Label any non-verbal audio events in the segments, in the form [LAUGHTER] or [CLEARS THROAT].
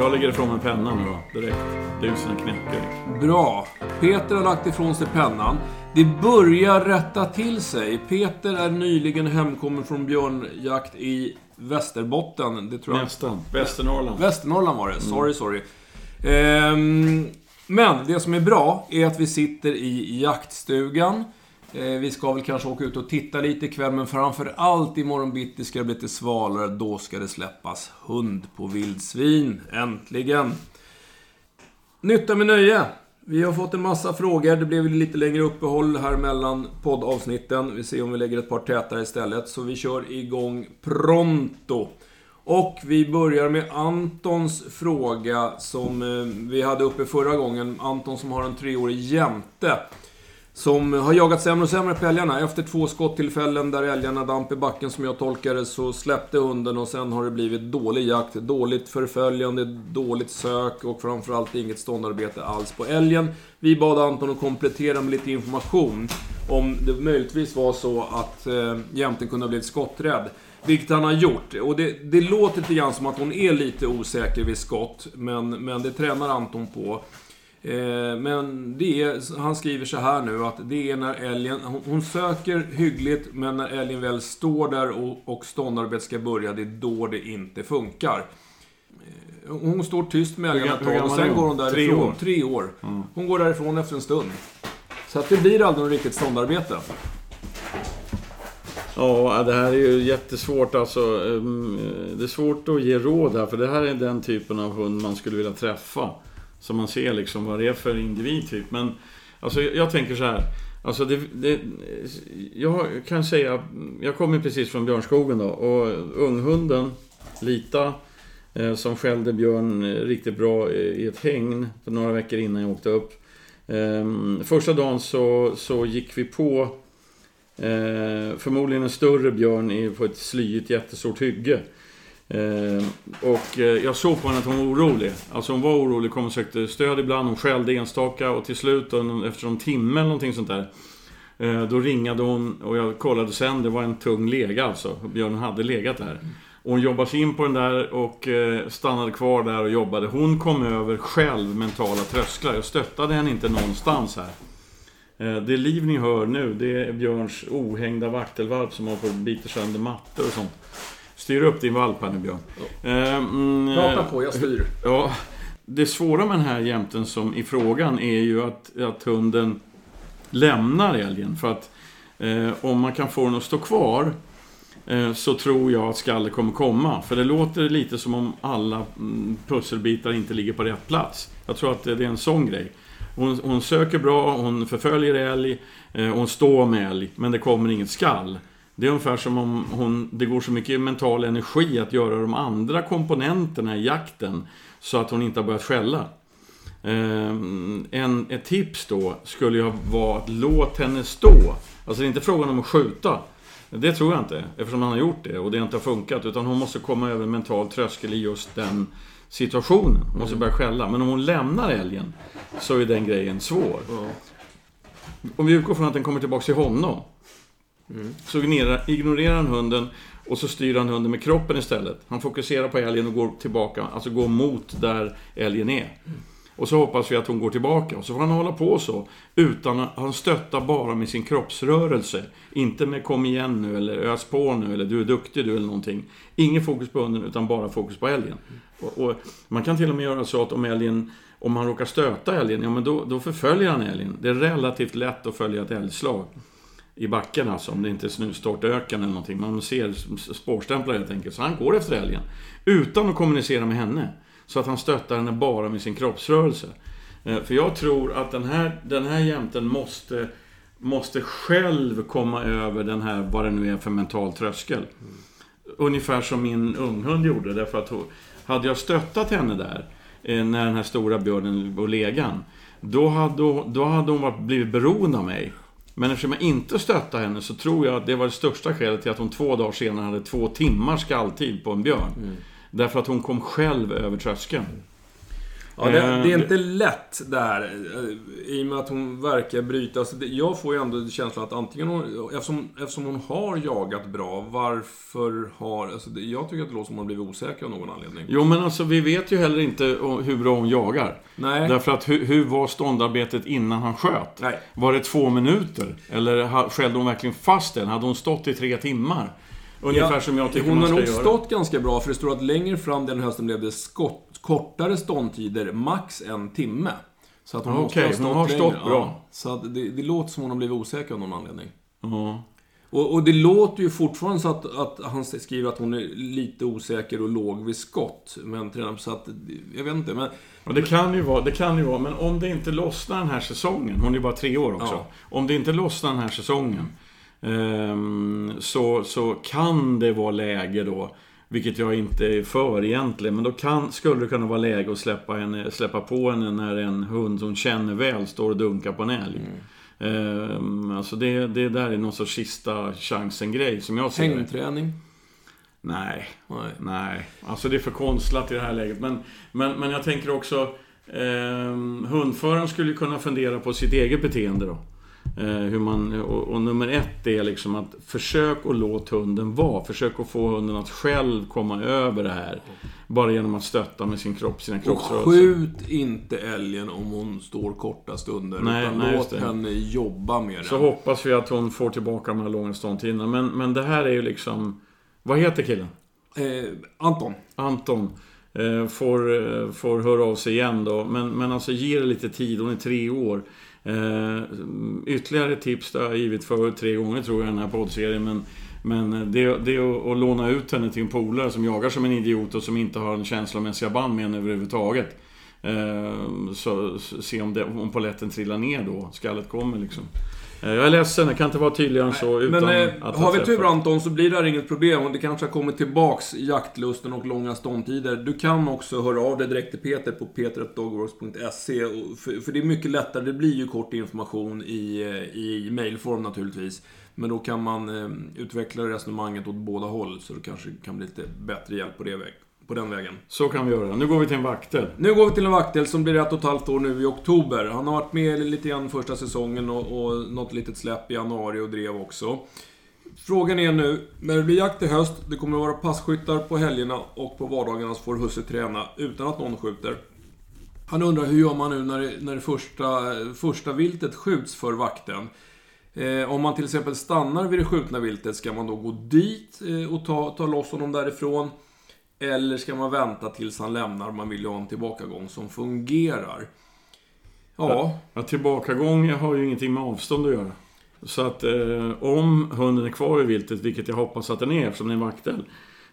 Jag lägger ifrån mig pennan nu då, direkt. Lusen knäcker. Bra. Peter har lagt ifrån sig pennan. Det börjar rätta till sig. Peter är nyligen hemkommen från björnjakt i Västerbotten. Det tror jag. Nästan. Västernorrland. Västernorrland var det. Sorry, sorry. Ehm, men det som är bra är att vi sitter i jaktstugan. Eh, vi ska väl kanske åka ut och titta lite ikväll, men framförallt imorgon bitti ska det bli lite svalare. Då ska det släppas hund på vildsvin. Äntligen! Nytta med nöje. Vi har fått en massa frågor. Det blev lite längre uppehåll här mellan poddavsnitten. Vi ser om vi lägger ett par tätare istället. Så vi kör igång pronto. Och vi börjar med Antons fråga som eh, vi hade uppe förra gången. Anton som har en treårig jämte. Som har jagat sämre och sämre på älgarna. Efter två skottillfällen där älgarna damp i backen som jag tolkade det så släppte hunden och sen har det blivit dålig jakt, dåligt förföljande, dåligt sök och framförallt inget ståndarbete alls på älgen. Vi bad Anton att komplettera med lite information om det möjligtvis var så att eh, jämten kunde ha blivit skotträdd. Vilket han har gjort. Och det, det låter lite grann som att hon är lite osäker vid skott, men, men det tränar Anton på. Eh, men det är, han skriver så här nu att det är när älgen, hon, söker hyggligt men när älgen väl står där och, och ståndarbetet ska börja, det är då det inte funkar. Eh, Hon står tyst med älgarna ett tag och sen går hon? hon Tre därifrån. år? Tre år. Hon går därifrån efter en stund. Så att det blir aldrig något riktigt ståndarbete. Ja, det här är ju jättesvårt alltså. Ehm, Det är svårt att ge råd här, för det här är den typen av hund man skulle vilja träffa. Så man ser liksom vad det är för individ typ. Men alltså, jag tänker så här. Alltså det, det, jag kan säga, jag kommer precis från Björnskogen då och unghunden Lita eh, som skällde björn eh, riktigt bra eh, i ett hägn för några veckor innan jag åkte upp. Eh, Första dagen så, så gick vi på Eh, förmodligen en större björn i, på ett slyigt jättestort hygge. Eh, och eh, jag såg på henne att hon var orolig. Alltså hon var orolig, kom och sökte stöd ibland. Hon skällde enstaka och till slut, efter en timme eller någonting sånt där. Eh, då ringade hon och jag kollade sen, det var en tung lega alltså. Björnen hade legat där. Och hon jobbade sig in på den där och eh, stannade kvar där och jobbade. Hon kom över själv mentala trösklar. Jag stöttade henne inte någonstans här. Eh, det liv ni hör nu, det är Björns ohängda vaktelvalp som har på bita sönder mattor och sånt. Styr upp din nu Björn. Eh, mm, Prata på, jag styr. Ja, det svåra med den här jämten som i frågan är ju att, att hunden lämnar älgen. För att eh, om man kan få den att stå kvar eh, så tror jag att skallet kommer komma. För det låter lite som om alla mm, pusselbitar inte ligger på rätt plats. Jag tror att det det är en sån grej. Hon, hon söker bra, hon förföljer älg, eh, hon står med älg, men det kommer inget skall. Det är ungefär som om hon, det går så mycket mental energi att göra de andra komponenterna i jakten så att hon inte har börjat skälla. Ehm, en, ett tips då skulle ju vara att låt henne stå. Alltså det är inte frågan om att skjuta. Det tror jag inte, eftersom han har gjort det och det inte har funkat. Utan hon måste komma över en mental tröskel i just den situationen. Hon måste börja skälla. Men om hon lämnar älgen så är den grejen svår. Om vi utgår från att den kommer tillbaka till honom. Så ignorerar, ignorerar han hunden och så styr han hunden med kroppen istället. Han fokuserar på älgen och går tillbaka, alltså går mot där älgen är. Och så hoppas vi att hon går tillbaka. Och så får han hålla på så. Utan att, han stöttar bara med sin kroppsrörelse. Inte med kom igen nu eller ös på nu eller du är duktig du eller någonting. Ingen fokus på hunden utan bara fokus på älgen. Och, och man kan till och med göra så att om älgen om han råkar stöta älgen, ja men då, då förföljer han älgen. Det är relativt lätt att följa ett älgslag. I backen alltså, om det inte är snustorrt öken eller någonting. Man ser spårstämplar helt enkelt. Så han går efter älgen. Utan att kommunicera med henne. Så att han stöttar henne bara med sin kroppsrörelse. Eh, För jag tror att den här, den här jämten måste, måste själv komma över den här, vad det nu är för mental tröskel. Ungefär som min unghund gjorde. Därför att hon, hade jag stöttat henne där, eh, när den här stora björnen var legan. Då hade, då hade hon varit- blivit beroende av mig. Men eftersom jag inte stöttade henne så tror jag att det var det största skälet till att hon två dagar senare hade två timmars skalltid på en björn. Därför att hon kom själv över tröskeln. Ja, det, Eh, det är inte lätt där. eh, I och med att hon verkar bryta. Så det, jag får ju ändå känslan att antingen hon, eftersom, eftersom hon har jagat bra, varför har... Alltså jag tycker att det låter som hon har blivit osäker av någon anledning. Jo, men alltså vi vet ju heller inte hur bra hon jagar. Nej. Därför att hur, hur var ståndarbetet innan han sköt? Nej. Var det två minuter? Eller skällde hon verkligen fast den? Hade hon stått i tre timmar? Ungefär Ja, som jag tycker Hon man har ska nog göra. stått ganska bra, för det står att längre fram den hösten blev det skott, kortare ståndtider, max en timme. Så att hon Ja, måste ha stått hon har längre. stått bra. Ja, så att det, det låter som hon har blivit osäker av någon anledning. Ja. Och, och det låter ju fortfarande så att, att han skriver att hon är lite osäker och låg vid skott. Men så att, jag vet inte. Men Och det kan ju vara, det kan ju vara, men om det inte lossnar den här säsongen, hon är ju bara tre år också. Ja. Om det inte lossnar den här säsongen, ehm, så, så kan det vara läge då, vilket jag inte är för egentligen, men då kan, skulle det kunna vara läge att släppa, henne, släppa på henne när en hund hon känner väl står och dunkar på en älg. Ehm, alltså det, det där är någon sorts sista chansen-grej som jag ser hängträning? Nej, Nej. Nej, alltså det är för konstlat i det här läget. Men, men, men jag tänker också... Eh, hundföraren skulle kunna fundera på sitt eget beteende då. Eh, hur man, och, och nummer ett är liksom att försök att låta hunden vara. Försök att få hunden att själv komma över det här. Bara genom att stötta med sin kropp, sina Och kroppsrörelser. skjut inte älgen om hon står korta stunder. Nej, utan nej, låt det. henne jobba med Så den. hoppas vi att hon får tillbaka de här långa ståndtiderna. Men, men det här är ju liksom... Vad heter killen? Eh, Anton. Anton eh, får, eh, får höra av sig igen då. Men, men alltså ge det lite tid, hon är tre år. Eh, ytterligare tips, det har jag givit förut tre gånger tror jag i den här poddserien. Men, men det, det är att, låna ut henne till en polare som jagar som en idiot och som inte har en känslomässiga band med henne överhuvudtaget. Eh, så, se om, det, om polletten trillar ner då, skallet kommer liksom. Eh, jag är ledsen, jag kan inte vara tydligare än så utan Men eh, att ha har vi tur. Anton så blir det här inget problem och det kanske har kommit tillbaks jaktlusten och långa ståndtider. Du kan också höra av dig direkt till Peter på peter.dogworks.se för det är mycket lättare, det blir ju kort information i, eh, i mailform naturligtvis. Men då kan man eh, utveckla resonemanget åt båda håll så det kanske kan bli lite bättre hjälp på, det väg, på den vägen. Så kan vi göra. Nu går vi till en vaktel. Nu går vi till en vaktel som blir ett och ett halvt år nu i oktober. Han har varit med lite grann första säsongen och, och något litet släpp i januari och drev också. Frågan är nu, när det blir jakt i höst, det kommer att vara passkyttar på helgerna och på vardagarna så får husse träna utan att någon skjuter. Han undrar hur gör man nu när det, när det första, första viltet skjuts för vakten? Eh, om man till exempel stannar vid det skjutna viltet, ska man då gå dit eh, och ta, ta loss honom därifrån? Eller ska man vänta tills han lämnar? Man vill ju ha en tillbakagång som fungerar. Ja, Ja, tillbakagång har ju ingenting med avstånd att göra. Så att eh, om hunden är kvar i viltet, vilket jag hoppas att den är eftersom det är en vaktel,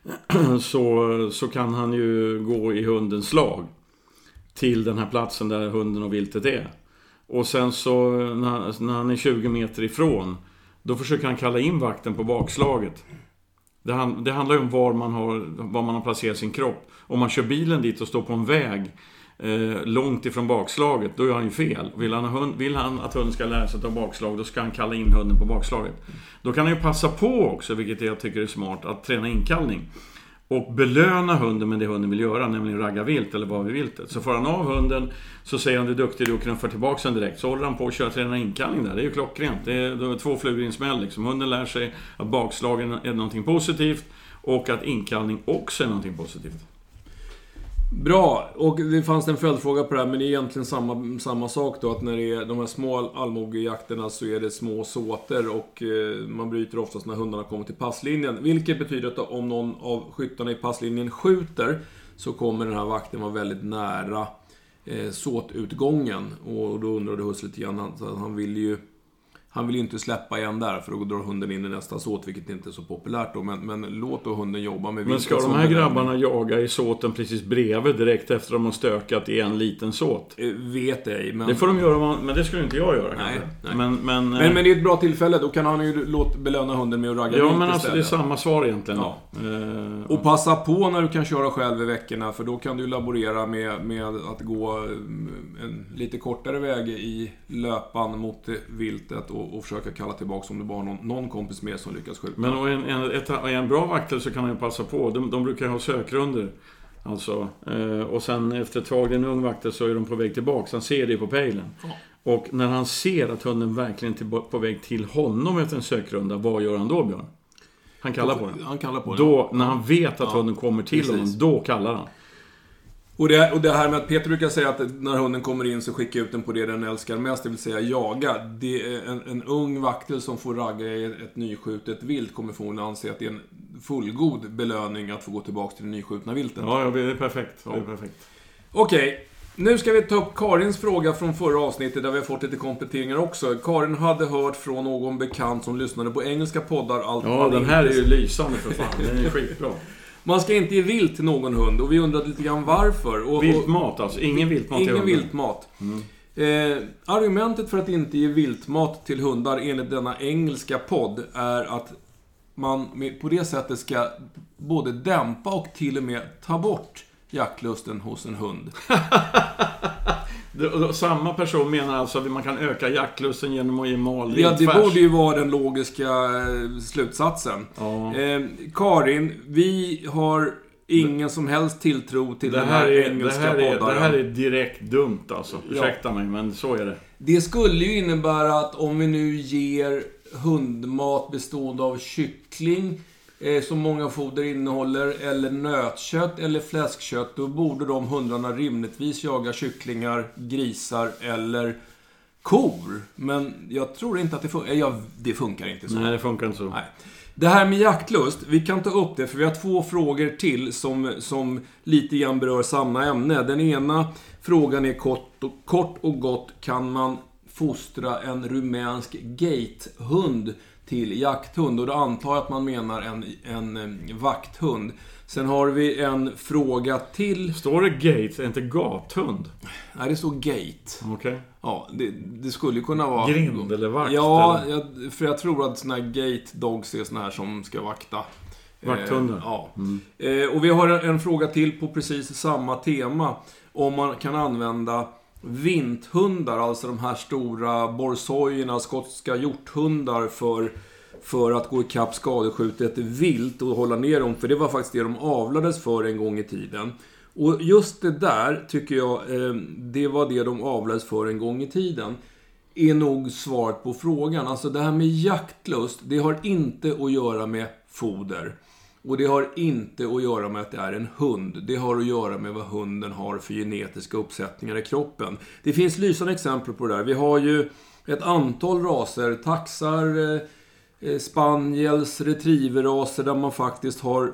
[CLEARS THROAT] så, så kan han ju gå i hundens slag till den här platsen där hunden och viltet är. Och sen så när, när han är 20 meter ifrån, då försöker han kalla in vakten på bakslaget. Det, hand, det handlar ju om var man, har, var man har placerat sin kropp. Om man kör bilen dit och står på en väg eh, långt ifrån bakslaget, då gör han ju fel. Vill han, hund, vill han att hunden ska lära sig att ta bakslag, då ska han kalla in hunden på bakslaget. Då kan han ju passa på också, vilket jag tycker är smart, att träna inkallning. Och belöna hunden med det hunden vill göra, nämligen ragga vilt eller vara vid viltet. Så får han av hunden, så säger han du är duktig, du knuffar tillbaka den direkt. Så håller han på att köra träna inkallning där. Det är ju klockrent. Det är, det är två flugor i en smäll liksom. Hunden lär sig att bakslagen är någonting positivt och att inkallning också är någonting positivt bra. Och det fanns en följdfråga på det här, men det är egentligen samma, samma sak då. Att när det är de här små allmogejakterna så är det små såter och eh, man bryter oftast när hundarna kommer till passlinjen. Vilket betyder att om någon av skyttarna i passlinjen skjuter så kommer den här vakten vara väldigt nära eh, såtutgången. Och då undrade Husse lite grann, han, han vill ju han vill ju inte släppa igen där för då drar hunden in i nästa såt, vilket inte är så populärt då. Men, men låt då hunden jobba med Men ska de här grabbarna jaga i såten precis bredvid direkt efter de har stökat i en liten såt? Eh, Vet ej, men... Det får de göra, men det skulle inte jag göra Nej, nej. Men, men, Men, men det är ett bra tillfälle, då kan han ju låt, belöna hunden med att ragga Ja, men alltså det är samma svar egentligen. Ja. Eh, Och passa på när du kan köra själv i veckorna, för då kan du laborera med, med att gå mm, en lite kortare väg i löpan mot viltet och, och försöka kalla tillbaka om du bara någon, någon kompis med som lyckas skjuta. Men och en, en, ett, en bra vaktel så kan han ju passa på. De, de brukar ha sökrunder. Alltså, eh, och sen efter ett tag, det är en ung vaktel, så är de på väg tillbaka. Han ser det på pejlen. Ja. Och när han ser att hunden verkligen är på väg till honom efter en sökrunda, vad gör han då, Björn? Han kallar på den. Han kallar på den. Då, när han vet att Ja, hunden kommer till precis. honom, då kallar han. Och det, och det här med att Peter brukar säga att när hunden kommer in så skicka ut den på det den älskar mest, det vill säga jaga. Det är en, en ung vaktel som får ragga i ett, nyskjutet vilt kommer förmodligen anse att det är en fullgod belöning att få gå tillbaka till det nyskjutna viltet. Ja, ja, det är perfekt. Det är perfekt. Okej, nu ska vi ta upp Karins fråga från förra avsnittet där vi har fått lite kompletteringar också. Karin hade hört från någon bekant som lyssnade på engelska poddar allt Ja, den här är ju lysande för fan. Den är skitbra. Man ska inte ge vilt till någon hund och vi undrade lite grann varför. Och, Viltmat alltså. Ingen viltmat till Ingen viltmat. Eh, argumentet för att inte ge viltmat till hundar enligt denna engelska podd är att man på det sättet ska både dämpa och till och med ta bort jaktlusten hos en hund. [LAUGHS] Det- Samma person menar alltså att man kan öka jaktlusten genom att ge malvilt Ja, det färs. borde ju vara den logiska eh, slutsatsen. Ja. Eh, Karin, vi har ingen som helst tilltro till Det den här, är, det, engelska här är, poddaren. det här är direkt dumt alltså. Ja. Ursäkta mig, men så är det. Det skulle ju innebära att om vi nu ger hundmat bestående av kyckling, eh, som många foder innehåller, eller nötkött eller fläskkött, då borde de hundarna rimligtvis jaga kycklingar, grisar eller kor. Men jag tror inte att det funkar. Ja, det funkar inte så. Nej, det funkar inte så. Nej. Det här med jaktlust, vi kan ta upp det för vi har två frågor till som, som lite grann berör samma ämne. Den ena frågan är kort och, kort och gott, kan man fostra en rumänsk gatehund till jakthund? Och då antar jag att man menar en, en eh, vakthund. Sen har vi en fråga till. Står det gate, inte gathund? Nej, det står gate. Okej. Ja, det, det skulle kunna vara... Grind eller vakt? Ja, eller? jag, för jag tror att såna här gate dogs är såna här som ska vakta. Vakthundar. Eh, ja. Eh, och vi har en, en fråga till på precis samma tema. Om man kan använda vinthundar, alltså de här stora borsojerna, skotska hjorthundar för, för att gå ikapp skadeskjutet vilt och hålla ner dem. För det var faktiskt det de avlades för en gång i tiden. Och just det där tycker jag, eh, det var det de avlades för en gång i tiden. Är nog svaret på frågan. Alltså det här med jaktlust, det har inte att göra med foder. Och det har inte att göra med att det är en hund. Det har att göra med vad hunden har för genetiska uppsättningar i kroppen. Det finns lysande exempel på det där. Vi har ju ett antal raser, taxar, eh, eh, spaniels, retrieverraser där man faktiskt har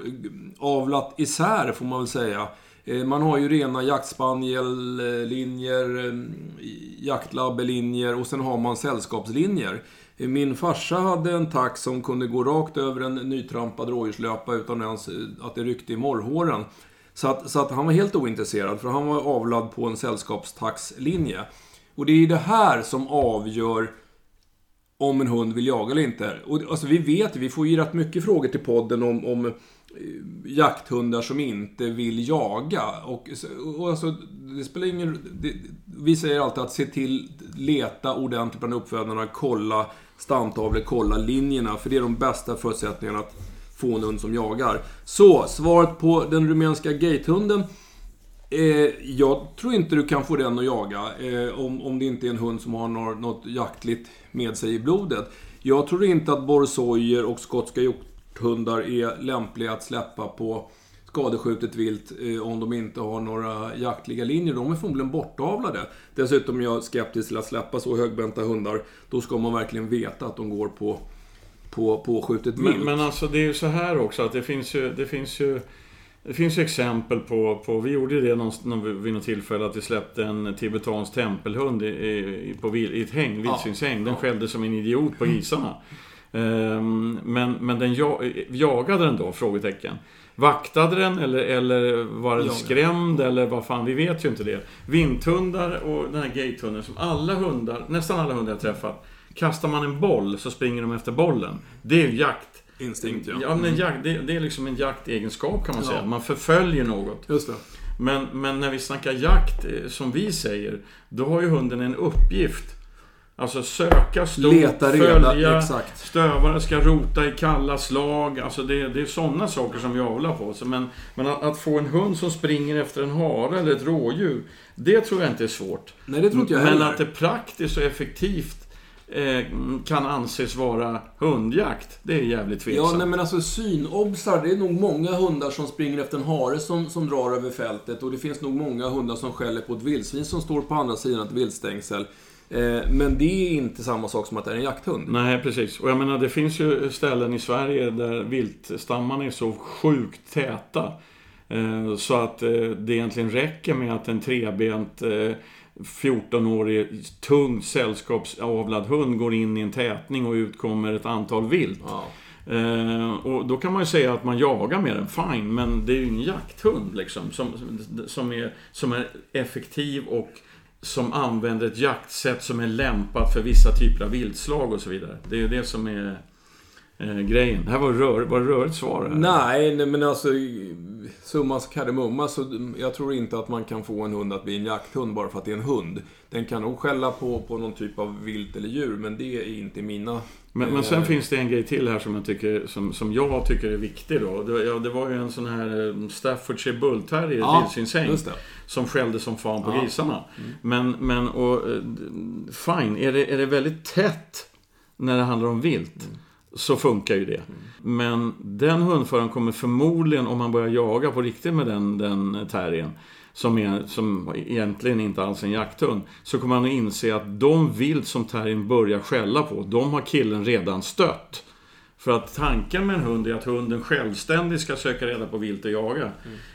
avlat isär, får man väl säga. Eh, man har ju rena jaktspaniellinjer, jaktlabbelinjer och sen har man sällskapslinjer. Min farsa hade en tax som kunde gå rakt över en nytrampad rådjurslöpa utan ens eh, att det ryckte i morrhåren. Så att, så att han var helt ointresserad, för han var avlad på en sällskapstaxlinje. Och det är ju det här som avgör om en hund vill jaga eller inte. Och, alltså, vi vet, vi får ju rätt mycket frågor till podden om, om eh, jakthundar som inte vill jaga. Och, och alltså, det spelar ingen... Det, vi säger alltid att se till, leta ordentligt bland uppfödarna, kolla stamtavlor, kolla linjerna. För det är de bästa förutsättningarna att få en hund som jagar. Så, svaret på den rumänska gatehunden. Eh, jag tror inte du kan få den att jaga eh, om, om det inte är en hund som har något, något jaktligt med sig i blodet. Jag tror inte att Borsojer och skotska hjorthundar är lämpliga att släppa på skadeskjutet vilt eh, om de inte har några jaktliga linjer. De är förmodligen bortavlade. Dessutom är jag skeptisk till att släppa så högbenta hundar. Då ska man verkligen veta att de går på, på, på skjutet vilt. Men, men alltså det är ju så här också att det finns ju... Det finns ju det finns ju exempel på, på vi gjorde ju det någon, någon, vid något tillfälle att vi släppte en tibetansk tempelhund i, i, på, i ett häng, vildsvinshäng. Den skällde som en idiot på grisarna. Ehm, men men den ja, jagade den då? Frågetecken. Vaktade den eller, eller var den skrämd eller vad fan, vi vet ju inte det. Vinthundar och den här gatehunden, som alla hundar, nästan alla hundar jag träffat, kastar man en boll så springer de efter bollen. Det är ju jakt. Instinkt, ja. Ja, men en jakt, det, det är liksom en jaktegenskap kan man Ja. säga. Man förföljer något. Just det. Men, men när vi snackar jakt, eh, som vi säger, då har ju hunden en uppgift Alltså söka stort, Leta reda, följa, exakt. stövare ska rota i kalla slag. Alltså det, det är sådana saker som vi avlar på. Så men men att, att, få en hund som springer efter en hare eller ett rådjur, det tror jag inte är svårt. Nej, det tror inte jag Men heller. att det praktiskt och effektivt eh, kan anses vara hundjakt, det är jävligt tveksamt. Ja, nej men alltså synobsar, det är nog många hundar som springer efter en hare som, som drar över fältet och det finns nog många hundar som skäller på ett vildsvin som står på andra sidan ett viltstängsel. Eh, men det är inte samma sak som att det är en jakthund. Nej, precis. Och jag menar, det finns ju ställen i Sverige där viltstammarna är så sjukt täta. Eh, så att eh, det egentligen räcker med att en trebent eh, 14-årig tungt sällskapsavlad hund går in i en tätning och ut kommer ett antal vilt. Ja. Och då kan man ju säga att man jagar med den, fine, men det är ju en jakthund liksom. Som, som, är, som är effektiv och som använder ett jaktsätt som är lämpat för vissa typer av viltslag och så vidare. Det är ju det som är eh, grejen. Det här var, rör, var det rörigt svar? Här? Nej, nej, men alltså summa kardemumma så jag tror inte att man kan få en hund att bli en jakthund bara för att det är en hund. Den kan nog skälla på, på någon typ av vilt eller djur, men det är inte mina... Men, men sen eh, finns det en grej till här som jag tycker, som, som jag tycker är viktig då. Det, ja, det var ju en sån här eh, Staffordshire Bull Terrier, Ja, vildsvinshäng. Som skällde som fan på Ja. Mm. grisarna. Men, men och, eh, fine, är det, är det väldigt tätt när det handlar om vilt Mm. så funkar ju det. Men den hundföraren kommer förmodligen, om man börjar jaga på riktigt med den, den terriern, som, är, som egentligen inte alls är en jakthund, så kommer man att inse att de vilt som terriern börjar skälla på, de har killen redan stött. För att tanken med en hund är att hunden självständigt ska söka reda på vilt och jaga.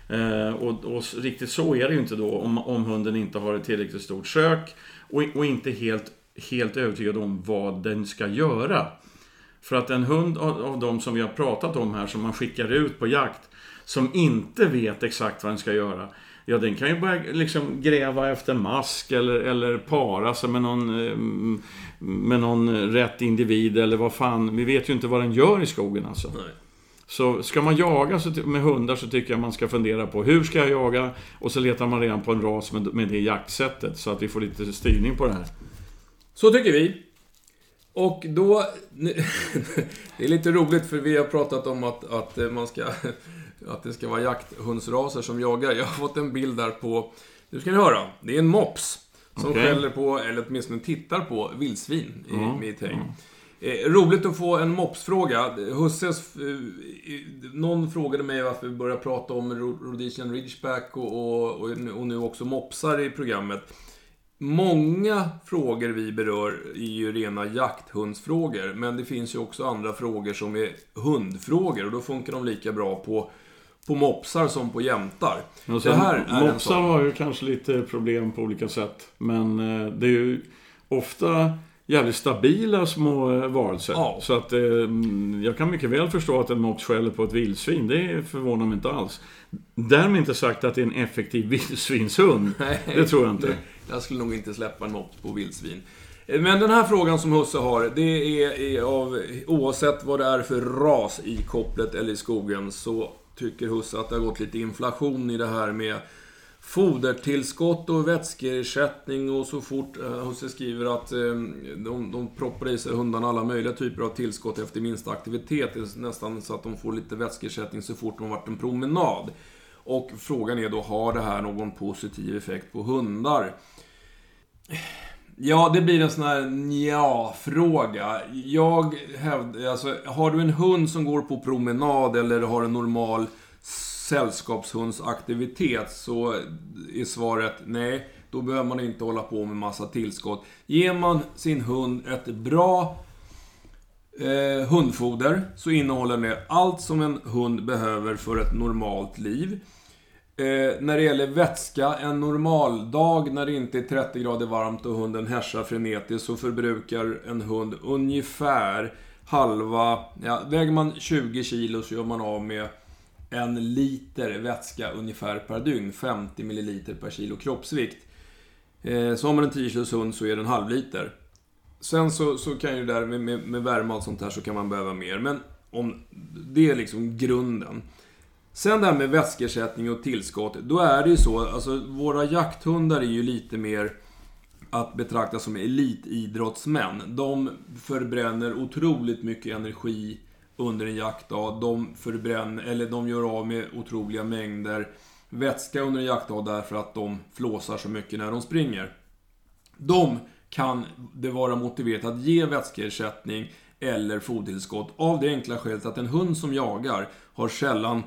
Eh, och, och riktigt så är det ju inte då om, om hunden inte har ett tillräckligt stort sök och, och inte helt, helt övertygad om vad den ska göra. För att en hund av, av de som vi har pratat om här, som man skickar ut på jakt, som inte vet exakt vad den ska göra. Ja, den kan ju börja liksom gräva efter mask eller, eller para sig med någon, eh, med någon rätt individ eller vad fan. Vi vet ju inte vad den gör i skogen alltså. Nej. Så ska man jaga med hundar så tycker jag man ska fundera på hur ska jag jaga? Och så letar man redan på en ras med, med det jaktsättet så att vi får lite styrning på det här. Så tycker vi. Och då... [LAUGHS] Det är lite roligt för vi har pratat om att, att man ska... Att det ska vara jakthundsraser som jagar. Jag har fått en bild där på... Nu ska ni höra. Det är en mops. Som Okej. skäller på, eller åtminstone tittar på, vildsvin i Ja, mitt häng. Eh, roligt att få en mopsfråga. Husses... Eh, någon frågade mig varför vi började prata om Rhodesian Ridgeback och, och, och, och nu också mopsar i programmet. Många frågor vi berör är ju rena jakthundsfrågor, men det finns ju också andra frågor som är hundfrågor och då funkar de lika bra på, på mopsar som på jämtar. Och Det här är en mopsar sån. har ju kanske lite problem på olika sätt. Men eh, det är ju ofta jävligt stabila små eh, varelser. Ja. Så att eh, mm, jag kan mycket väl förstå att en mops skäller på ett vildsvin. Det förvånar mig inte alls. Därmed inte sagt att det är en effektiv [LAUGHS] vildsvinshund. Det tror jag inte. Nej, Jag skulle nog inte släppa en mops på vildsvin. Men den här frågan som Husse har, det är av... Oavsett vad det är för ras i kopplet eller i skogen, så tycker Husse att det har gått lite inflation i det här med fodertillskott och vätskeersättning och så fort eh, Husse skriver att eh, de, de proppar i sig hundarna alla möjliga typer av tillskott efter minsta aktivitet. Det är nästan så att de får lite vätskeersättning så fort de har varit en promenad. Och frågan är då, har det här någon positiv effekt på hundar? Ja, det blir en sån här nja-fråga. Jag hävdar, alltså, har du en hund som går på promenad eller har en normal sällskapshundsaktivitet så är svaret nej. Då behöver man inte hålla på med massa tillskott. Ger man sin hund ett bra eh, hundfoder så innehåller det allt som en hund behöver för ett normalt liv. Eh, när det gäller vätska, en normal dag när det inte är 30 grader varmt och hunden härsar frenetiskt så förbrukar en hund ungefär halva... Ja, väger man 20 kilo så gör man av med en liter vätska ungefär per dygn. 50 milliliter per kilo kroppsvikt. Eh, så har man en 10 kilos hund så är det en halv liter. Sen så, så kan ju det där med, med, med värme och allt sånt här så kan man behöva mer. Men om det är liksom grunden. Sen det här med vätskeersättning och tillskott. Då är det ju så, alltså våra jakthundar är ju lite mer att betrakta som elitidrottsmän. De förbränner otroligt mycket energi under en jaktdag. De förbränner, eller de gör av med otroliga mängder vätska under en jaktdag därför att de flåsar så mycket när de springer. De kan det vara motiverat att ge vätskeersättning eller fodertillskott av det enkla skälet att en hund som jagar har sällan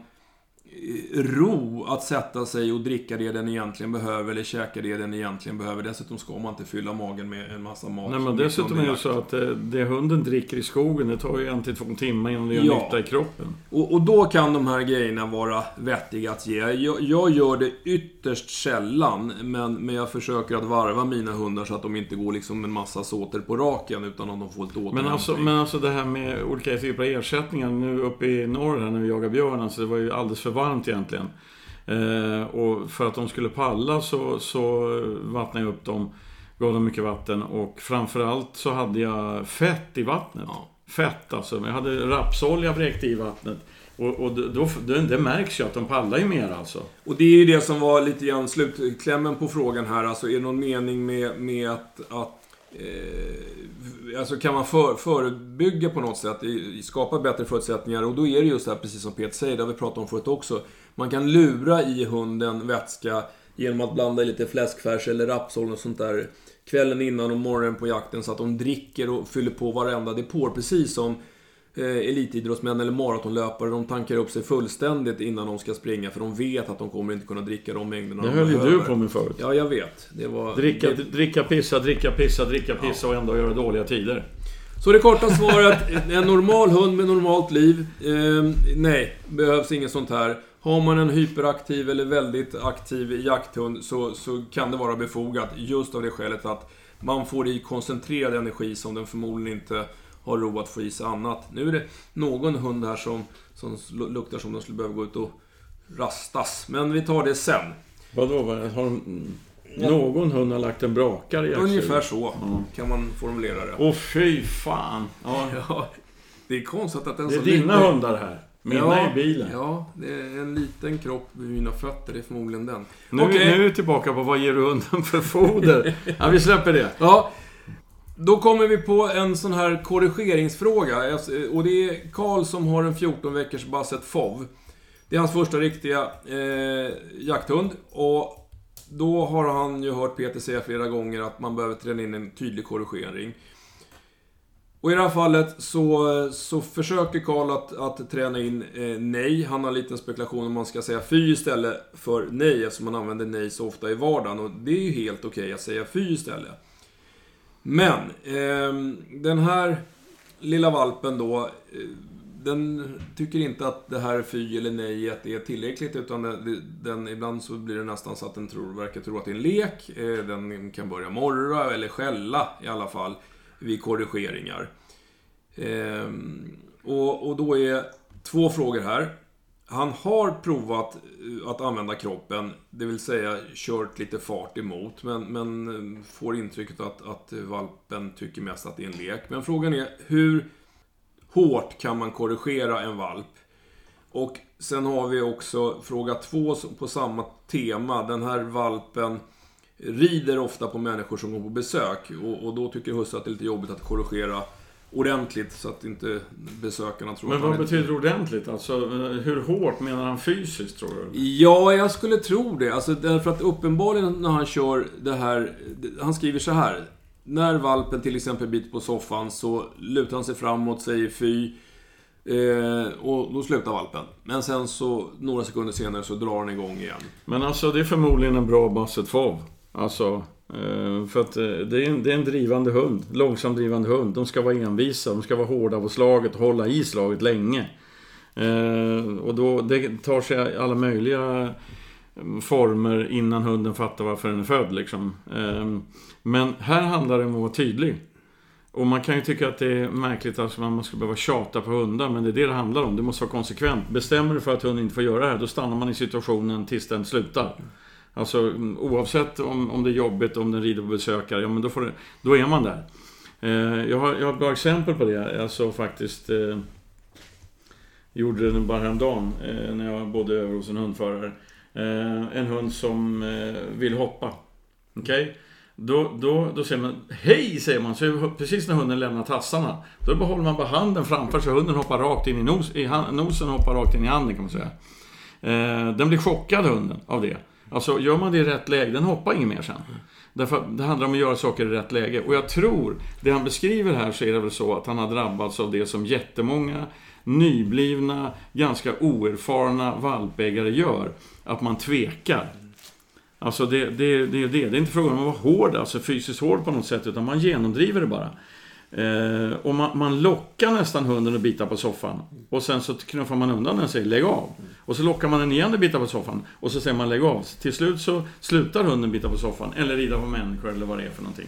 ro att sätta sig och dricka det den egentligen behöver eller käka det den egentligen behöver. Dessutom ska man inte fylla magen med en massa mat. Nej, men dessutom är det så att det, det hunden dricker i skogen, det tar ju en till två timmar innan det gör ja. nytta i kroppen. Och, och, då kan de här grejerna vara vettiga att ge. Jag, jag, gör det ytterst sällan, men, men jag försöker att varva mina hundar så att de inte går liksom en massa såter på raken, utan att de får lite återhämtning. Men alltså, men alltså det här med olika typer av ersättningar, nu uppe i norr här när vi jagar björn, alltså det var ju alldeles för varmt egentligen. Eh, och för att de skulle palla så, så vattnade jag upp dem, gav dem mycket vatten och framförallt så hade jag fett i vattnet. Ja. Fett alltså. Jag hade rapsolja vräkt i vattnet. Och, och då, då, det märks ju att de pallar ju mer alltså. Och det är ju det som var lite grann slutklämmen på frågan här. Alltså är det någon mening med, med att, att Eh, alltså kan man för, förebygga på något sätt, skapa bättre förutsättningar och då är det just det här, precis som Peter säger, det har vi pratat om förut också. Man kan lura i hunden vätska genom att blanda i lite fläskfärs eller rapsolja och sånt där kvällen innan och morgonen på jakten så att de dricker och fyller på varenda depå. Precis som eh, elitidrottsmän eller maratonlöpare, de tankar upp sig fullständigt innan de ska springa för de vet att de kommer inte kunna dricka de mängderna Det höll ju du på med förut. Ja, jag vet. Det var... Dricka, det... dricka, pissa, dricka, pissa, dricka, pissa ja. och ändå göra dåliga tider. Så det korta svaret, en normal hund med normalt liv, eh, nej, behövs inget sånt här. Har man en hyperaktiv eller väldigt aktiv jakthund så, så kan det vara befogat just av det skälet att man får i koncentrerad energi som den förmodligen inte har ro att få i sig annat. Nu är det någon hund här som, som luktar som den skulle behöva gå ut och rastas. Men vi tar det sen. Vadå? Har de, någon hund har lagt en brakare i Ungefär så mm. kan man formulera det. Åh fy fan! Ja. ja. det är konstigt att den Det är dina lite... hundar här. Mina ja, i bilen. Ja, det är en liten kropp vid mina fötter. Det är förmodligen den. Nu, okay. nu är vi tillbaka på vad ger du hunden för foder? [LAUGHS] ja, vi släpper det. Ja, då kommer vi på en sån här korrigeringsfråga. Eh, och det är Karl som har en 14 veckors Basset FOV. Det är hans första riktiga eh, jakthund. Och då har han ju hört Peter säga flera gånger att man behöver träna in en tydlig korrigering. Och i det här fallet så, så försöker Karl att, att träna in eh, nej. Han har en liten spekulation om man ska säga fy istället för nej eftersom man använder nej så ofta i vardagen. Och det är ju helt okej okay att säga fy istället. Men, eh, den här lilla valpen då, eh, den tycker inte att det här fy eller nejet är tillräckligt utan den, den, ibland så blir det nästan så att den tror, verkar tro att det är en lek. Eh, den kan börja morra eller skälla i alla fall vid korrigeringar. Eh, och, och då är två frågor här. Han har provat eh, att använda kroppen, det vill säga kört lite fart emot, men, men eh, får intrycket att, att valpen tycker mest att det är en lek. Men frågan är, hur hårt kan man korrigera en valp? Och sen har vi också fråga två på samma tema. Den här valpen rider ofta på människor som går på besök och, och då tycker husse att det är lite jobbigt att korrigera ordentligt så att inte besökarna tror Men att vad betyder inte... ordentligt? Alltså, hur hårt menar han fysiskt tror du? Ja, jag skulle tro det. Alltså, därför att uppenbarligen när han kör det här... Han skriver så här. När valpen till exempel biter på soffan så lutar han sig framåt, säger fy. Eh, och då slutar valpen. Men sen så, några sekunder senare, så drar han igång igen. Men alltså, det är förmodligen en bra basset. Alltså, Eh, för att eh, det är, en, det är en drivande hund, långsam drivande hund. De ska vara envisa, de ska vara hårda på slaget och hålla i slaget länge. Eh, och då, det tar sig alla möjliga mm, former innan hunden fattar varför den är född. Liksom. Men här handlar det om att vara tydlig. Och man kan ju tycka att det är märkligt att man ska behöva tjata på hundar, men det är det det handlar om. Det måste vara konsekvent. Bestämmer du för att hunden inte får göra det här, då stannar man i situationen tills den slutar. Alltså oavsett om, om det är jobbigt, om den rider på besökare, ja men då, får det, då är man där. Eh, jag, har, jag har ett bra exempel på det. Alltså faktiskt eh, gjorde det bara häromdagen eh, när jag bodde över hos en hundförare. Eh, en hund som eh, vill hoppa. Okej? Okay? Då, då, då säger man hej, säger man. Så precis när hunden lämnar tassarna. Då håller man bara handen framför så hunden hoppar rakt in i, nos, i han, nosen hoppar rakt in i handen kan man säga. Eh, den blir chockad hunden av det. Alltså gör man det i rätt läge, den hoppar inget mer sen. Därför det handlar om att göra saker i rätt läge. Och jag tror, det han beskriver här så är det väl så att han har drabbats av det som jättemånga nyblivna, ganska oerfarna valpägare gör. Att man tvekar. Alltså det, det, det är det. Det är inte frågan om att vara hård, alltså fysiskt hård på något sätt, utan man genomdriver det bara. Eh, och man, man, lockar nästan hunden att bita på soffan. Och sen så knuffar man undan den och säger lägg av. Och så lockar man den igen att bita på soffan. Och så säger man lägg av. Till slut så slutar hunden bita på soffan. Eller rida på människor eller vad det är för någonting.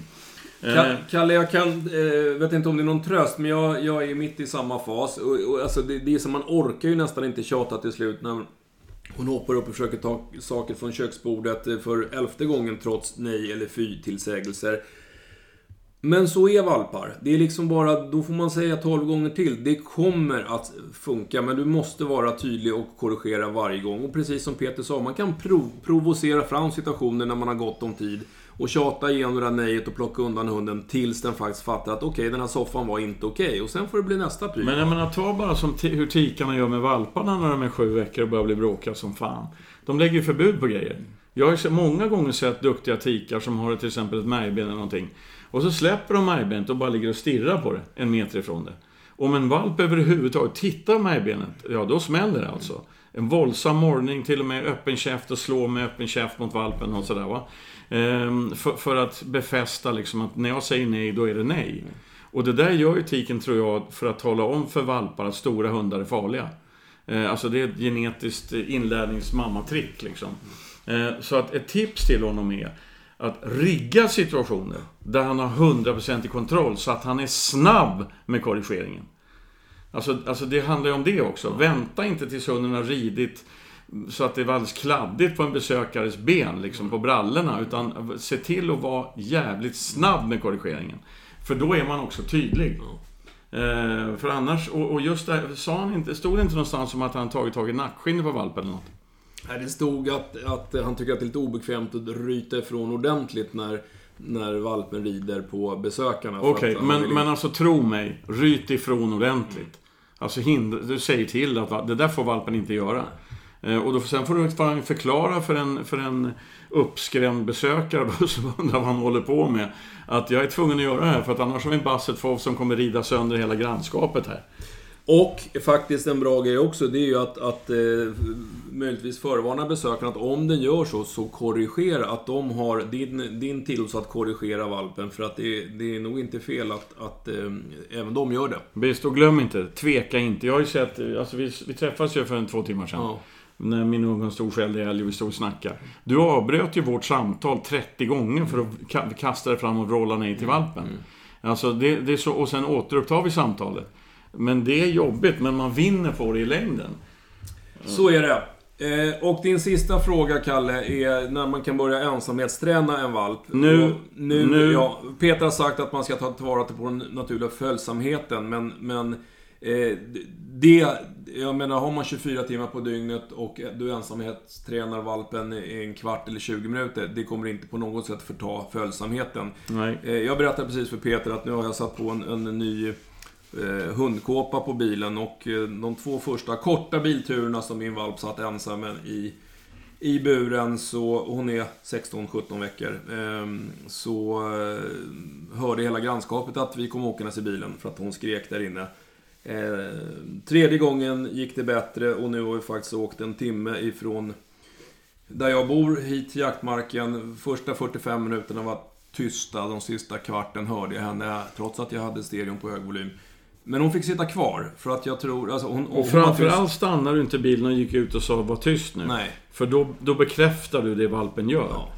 Eh, Kalle, jag kan, eh, vet inte om det är någon tröst, men jag, jag är mitt i samma fas. Och, och, alltså det, det är som man orkar ju nästan inte tjata till slut när hon hoppar upp och försöker ta saker från köksbordet eh, för elfte gången trots nej eller fy tillsägelser. Men så är valpar. Det är liksom bara, då får man säga 12 gånger till. Det kommer att funka, men du måste vara tydlig och korrigera varje gång. Och precis som Peter sa, man kan prov provocera fram situationer när man har gott om tid. Och tjata igenom det där nejet och plocka undan hunden tills den faktiskt fattar att okej, okay, den här soffan var inte okej. Okay. Och sen får det bli nästa pryl. Men jag menar, ta bara som hur tikarna gör med valparna när de är sju veckor och börjar bli bråkiga som fan. De lägger ju förbud på grejer. Jag har många gånger sett duktiga tikar som har till exempel ett märgben eller någonting. Och så släpper de märgbenet och bara ligger och stirrar på det en meter ifrån det. Om en valp överhuvudtaget tittar märgbenet, ja då smäller det alltså. En våldsam morgning, till och med öppen käft och slå med öppen käft mot valpen och sådär va. Ehm, för, för, att befästa liksom att när jag säger nej, då är det nej. Och det där gör ju tiken, tror jag, för att tala om för valpar att stora hundar är farliga. Ehm, alltså det är ett genetiskt inlärningsmammatrick liksom. Ehm, så att ett tips till honom är att rigga situationer där han har 100% i kontroll så att han är snabb med korrigeringen. Alltså, alltså det handlar ju om det också. Vänta inte tills hunden har ridit så att det var alldeles kladdigt på en besökares ben, liksom på brallorna. Utan se till att vara jävligt snabb med korrigeringen. För då är man också tydlig. Eh, för annars, och, och just det sa han inte, stod det inte någonstans om att han tagit tag i nackskinnet på valpen eller något? Det stod att, att han tycker att det är lite obekvämt att ryta ifrån ordentligt när, när valpen rider på besökarna. Okej, okay, men, vill... men alltså tro mig. Ryt ifrån ordentligt. Mm. Alltså hindra, du säger till att det där får valpen inte göra. Eh, och då, sen får du förklara för en, för en uppskrämd besökare [LAUGHS] som undrar vad han håller på med. Att jag är tvungen att göra det här för att annars har vi en Basset som kommer rida sönder hela grannskapet här. Och faktiskt en bra grej också, det är ju att, att eh, möjligtvis förvarna besökarna att om den gör så, så korrigera. Att de har din, din tillåtelse att korrigera valpen. För att det, det är nog inte fel att, att eh, även de gör det. Visst, och glöm inte, tveka inte. Jag har ju sett, alltså vi, vi träffades ju för en två timmar sedan. Ja. När min unge stod själv älg och vi stod och snackade. Du avbröt ju vårt samtal 30 gånger för att kasta dig fram och rolla nej till valpen. Mm. Alltså, det, det så, och sen återupptar vi samtalet. Men det är jobbigt, men man vinner på det i längden. Så är det. Eh, och din sista fråga, Kalle, är när man kan börja ensamhetsträna en valp. Nu, nu, nu. Ja, Peter har sagt att man ska ta tillvara på den naturliga följsamheten, men, men eh, det... Jag menar, har man 24 timmar på dygnet och du ensamhetstränar valpen i en kvart eller 20 minuter, det kommer inte på något sätt förta följsamheten. Nej. Eh, jag berättade precis för Peter att nu har jag satt på en, en ny eh, hundkåpa på bilen och eh, de två första korta bilturerna som min valp satt ensam i, i buren, så, hon är 16-17 veckor, eh, så eh, hörde hela grannskapet att vi kom åkandes i bilen för att hon skrek där inne. Eh, tredje gången gick det bättre och nu har vi faktiskt åkt en timme ifrån där jag bor hit till jaktmarken. Första 45 minuterna var tysta, de sista kvarten hörde jag henne trots att jag hade stereon på hög volym. Men hon fick sitta kvar, för att jag tror... Alltså hon, och framförallt stannade du inte bilen och gick ut och sa var tyst nu. Nej. För då, då bekräftar du det valpen gör. Ja.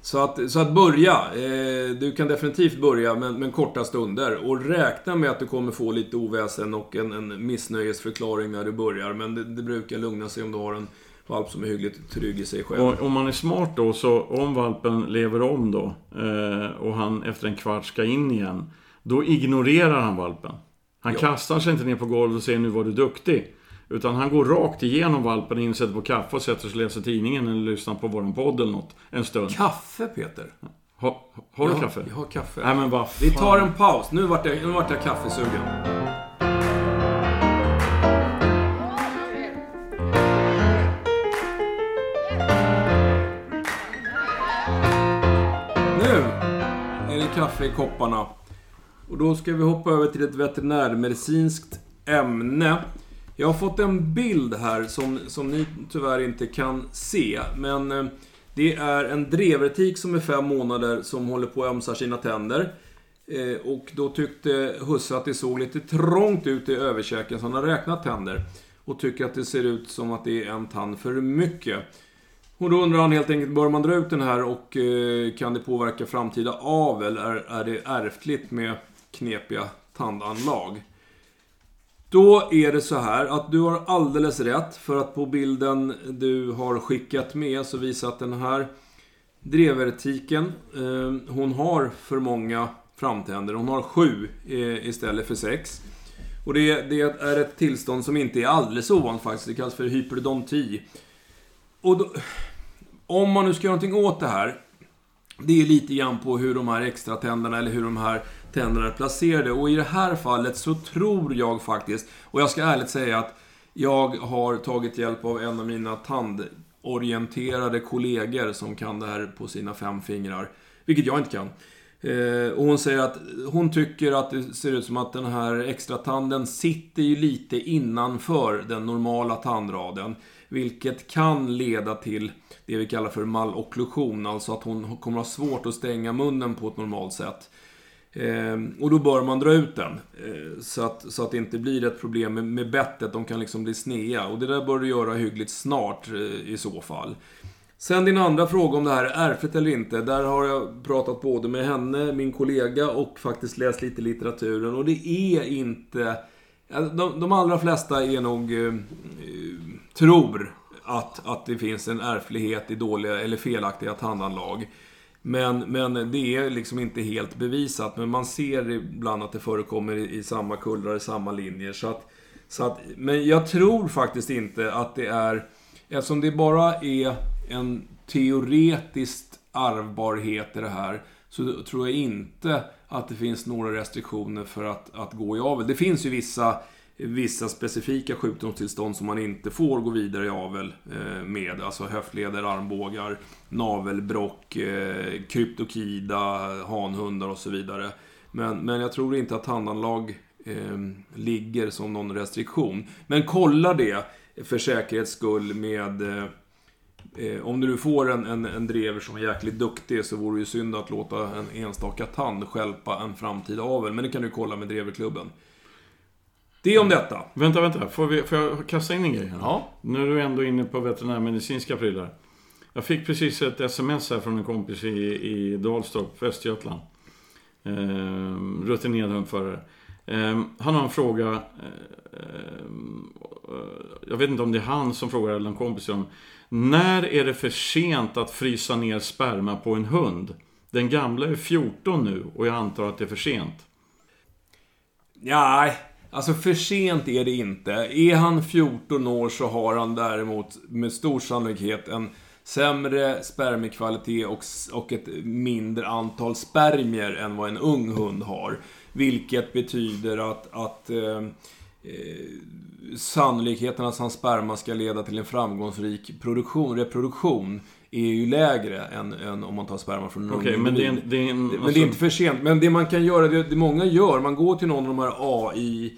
Så att, så att börja. Eh, du kan definitivt börja, men, men korta stunder. Och räkna med att du kommer få lite oväsen och en, en missnöjesförklaring när du börjar. Men det, det brukar lugna sig om du har en valp som är hyggligt trygg i sig själv. Och om man är smart då, så om valpen lever om då eh, och han efter en kvart ska in igen. Då ignorerar han valpen. Han ja. kastar sig inte ner på golvet och säger nu var du duktig. Utan han går rakt igenom valpen, in, sätter på kaffe och sätter sig och läser tidningen eller lyssnar på våran podd eller något. En stund. Kaffe, Peter? Ha, har du kaffe? Jag har kaffe. Nej men vad Vi tar en paus. Nu vart jag, nu vart jag kaffesugen. Nu är det kaffe i kopparna. Och då ska vi hoppa över till ett veterinärmedicinskt ämne. Jag har fått en bild här som, som ni tyvärr inte kan se. Men eh, det är en drevertik som är fem månader som håller på att ömsa sina tänder. Eh, och då tyckte husse att det såg lite trångt ut i överkäken så han har räknat tänder. Och tycker att det ser ut som att det är en tand för mycket. Och då undrar han helt enkelt, bör man dra ut den här och eh, kan det påverka framtida avel? Är, är det ärftligt med knepiga tandanlag? Då är det så här att du har alldeles rätt för att på bilden du har skickat med så visar att den här drevertiken, eh, hon har för många framtänder. Hon har sju eh, istället för sex. Och det, det är ett tillstånd som inte är alldeles ovanligt faktiskt. Det kallas för hyperdonti. Och då, om man nu ska göra någonting åt det här. Det är lite grann på hur de här extra tänderna eller hur de här tänderna är placerade. Och i det här fallet så tror jag faktiskt, och jag ska ärligt säga att jag har tagit hjälp av en av mina tandorienterade kollegor som kan det här på sina fem fingrar. Vilket jag inte kan. Eh, och hon säger att hon tycker att det ser ut som att den här extra tanden sitter ju lite innanför den normala tandraden. Vilket kan leda till det vi kallar för malokklusion, alltså att hon kommer ha svårt att stänga munnen på ett normalt sätt. Eh, och då bör man dra ut den. Eh, så, att, så att det inte blir ett problem med, med bettet, de kan liksom bli snea. Och det där bör du göra hyggligt snart eh, i så fall. Sen din andra fråga om det här är ärftligt eller inte. Där har jag pratat både med henne, min kollega och faktiskt läst lite i litteraturen. Och det är inte... De, de allra flesta är nog... Eh, tror att, att det finns en ärftlighet i dåliga eller felaktiga tandanlag. Men, men det är liksom inte helt bevisat. Men man ser ibland att det förekommer i, i samma kullar, i samma linjer. Så att, så att, men jag tror faktiskt inte att det är... Eftersom det bara är en teoretiskt arvbarhet i det här, så tror jag inte att det finns några restriktioner för att, att gå i avel. Det finns ju vissa, vissa specifika sjukdomstillstånd som man inte får gå vidare i avel eh, med. Alltså höftleder, armbågar, navelbrock, eh, kryptokida, hanhundar och så vidare. Men, men jag tror inte att tandanlag eh, ligger som någon restriktion. Men kolla det för säkerhets skull med eh, eh, om du nu får en, en, en drever som är jäkligt duktig så vore det ju synd att låta en enstaka tand skälpa en framtida avel. Men det kan du kolla med dreverklubben. Det om detta. Vänta, vänta. Får, vi, får jag kasta in en grej här? Ja. Nu är du ändå inne på veterinärmedicinska prylar. Jag fick precis ett sms här från en kompis i, i Dalstorp, Västergötland. Ehm, rutinerad hundförare. Ehm, han har en fråga. Ehm, jag vet inte om det är han som frågar eller en kompis om. När är det för sent att frysa ner sperma på en hund? Den gamla är 14 nu och jag antar att det är för sent. Nej, alltså för sent är det inte. Är han 14 år så har han däremot med stor sannolikhet en sämre spermiekvalitet och, och ett mindre antal spermier än vad en ung hund har. Vilket betyder att, att eh, eh, sannolikheten att hans sperma ska leda till en framgångsrik produktion, reproduktion är ju lägre än, än om man tar sperma från ung Okej, men det är, en- det är en... Men alltså- det är inte för sent. Men det man kan göra, det, det många gör, man går till någon av de här AI,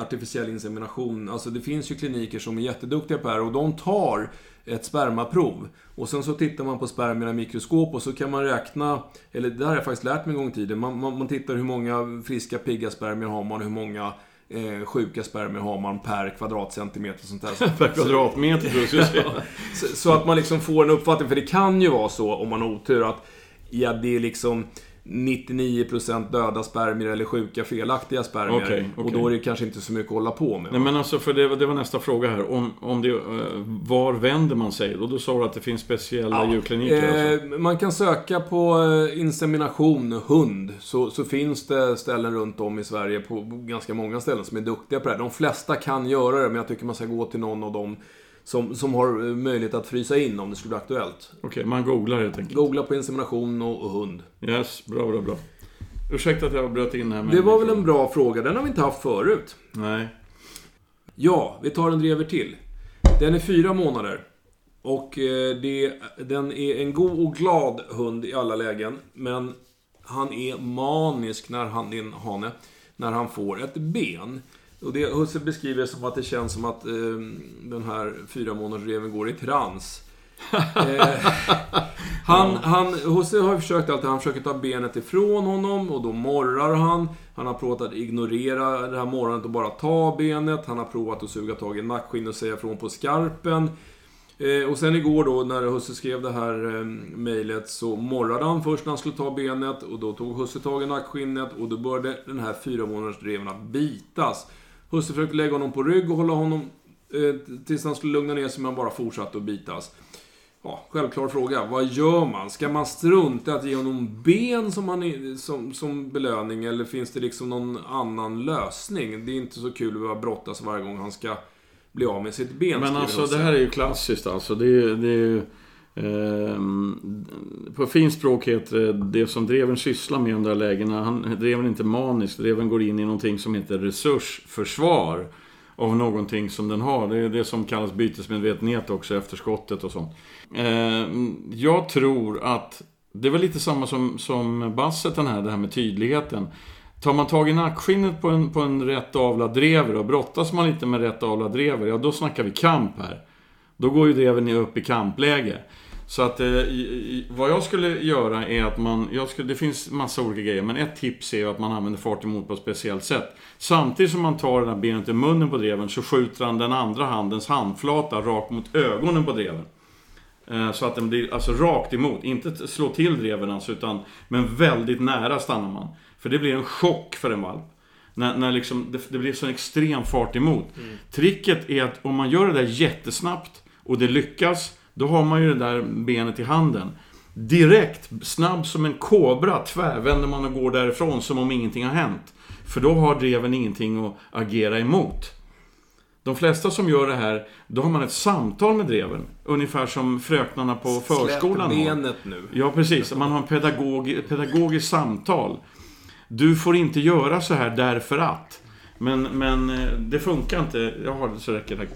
artificiell insemination. Alltså det finns ju kliniker som är jätteduktiga på det här och de tar ett spermaprov. Och sen så tittar man på spermierna i mikroskop och så kan man räkna, eller det här har jag faktiskt lärt mig en gång i tiden. Man, man, man tittar hur många friska pigga spermier har man, hur många eh, sjuka spermier har man per kvadratcentimeter och sånt där. [LAUGHS] Per kvadratmeter säga. [LAUGHS] Så, så att man liksom får en uppfattning, för det kan ju vara så om man har otur att ja, det är liksom 99% döda spermier eller sjuka felaktiga spermier. Okej, Och okej. då är det kanske inte så mycket att hålla på med. Nej men alltså, för det, var- det var nästa fråga här. Om, om det, eh, var vänder man sig? Och då sa du att det finns speciella Ja, djurkliniker alltså. Eh, man kan söka på eh, insemination hund. Så, så finns det ställen runt om i Sverige, på ganska många ställen, som är duktiga på det här. De flesta kan göra det, men jag tycker man ska gå till någon av de som, som har eh, möjlighet att frysa in om det skulle bli aktuellt. Okej, man googlar helt enkelt. Googla på insemination och, och hund. Yes, bra, bra, bra. Ursäkta att jag bröt in här. Det var väl en bra fråga. Den har vi inte haft förut. Nej. Ja, vi tar en drever till. Den är fyra månader. Och eh, det, den är en god och glad hund i alla lägen. Men han är manisk när han, din hane, när han får ett ben. Och det Husse beskriver som att det känns som att eh, den här fyra månaders reven går i trans. [LAUGHS] eh, han, han, Husse har försökt alltid, han försöker ta benet ifrån honom och då morrar han. Han har provat att ignorera det här morrandet och bara ta benet. Han har provat att suga tag i nackskinnet och säga ifrån på skarpen. Eh, och sen igår då när Husse skrev det här eh, mejlet så morrade han först när han skulle ta benet och då tog Husse tag i nackskinnet och då började den här fyra månaders dreven att bitas. Husse försökte lägga honom på rygg och hålla honom eh, tills han skulle lugna ner sig men han bara fortsatte att bitas. Ja, självklar fråga. Vad gör man? Ska man strunta att ge honom ben som, han som, som belöning eller finns det liksom någon annan lösning? Det är inte så kul att behöva brottas varje gång han ska bli av med sitt ben. Men alltså det här är ju klassiskt alltså. Det är, det är ju... Ehm, på fint språk heter det det som dreven sysslar med i de där lägena. Han, dreven är inte manisk. Dreven går in i någonting som heter resursförsvar. Av någonting som den har. Det är det som kallas bytesmedvetenhet också, efterskottet och sånt. Ehm, jag tror att... Det var lite samma som, som Basseten här, det här med tydligheten. Tar man tag i nackskinnet på en, på en rätt avlad drever och brottas man lite med rätt avlad drever, ja då snackar vi kamp här. Då går ju dreven upp i kampläge. Så att eh, vad jag skulle göra är att man, jag skulle, det finns massa olika grejer, men ett tips är att man använder fart emot på ett speciellt sätt. Samtidigt som man tar det här benet i munnen på dreven så skjuter han den andra handens handflata rakt mot ögonen på dreven. Eh, Så att den blir alltså rakt emot, inte slå till dreven alltså, utan, men väldigt nära stannar man. För det blir en chock för en valp. När, när liksom, det, det blir så en extrem fart emot. Tricket är att om man gör det där jättesnabbt och det lyckas, då har man ju det där benet i handen. Direkt, snabb som en kobra, tvärvänder man och går därifrån som om ingenting har hänt. För då har dreven ingenting att agera emot. De flesta som gör det här, då har man ett samtal med dreven. Ungefär som fröknarna på förskolan Släpp har. benet nu. Ja, precis. Man har en pedagog, pedagogiskt samtal. Du får inte göra så här därför att. Men, men eh, det funkar inte. Jag har det så räcker tack.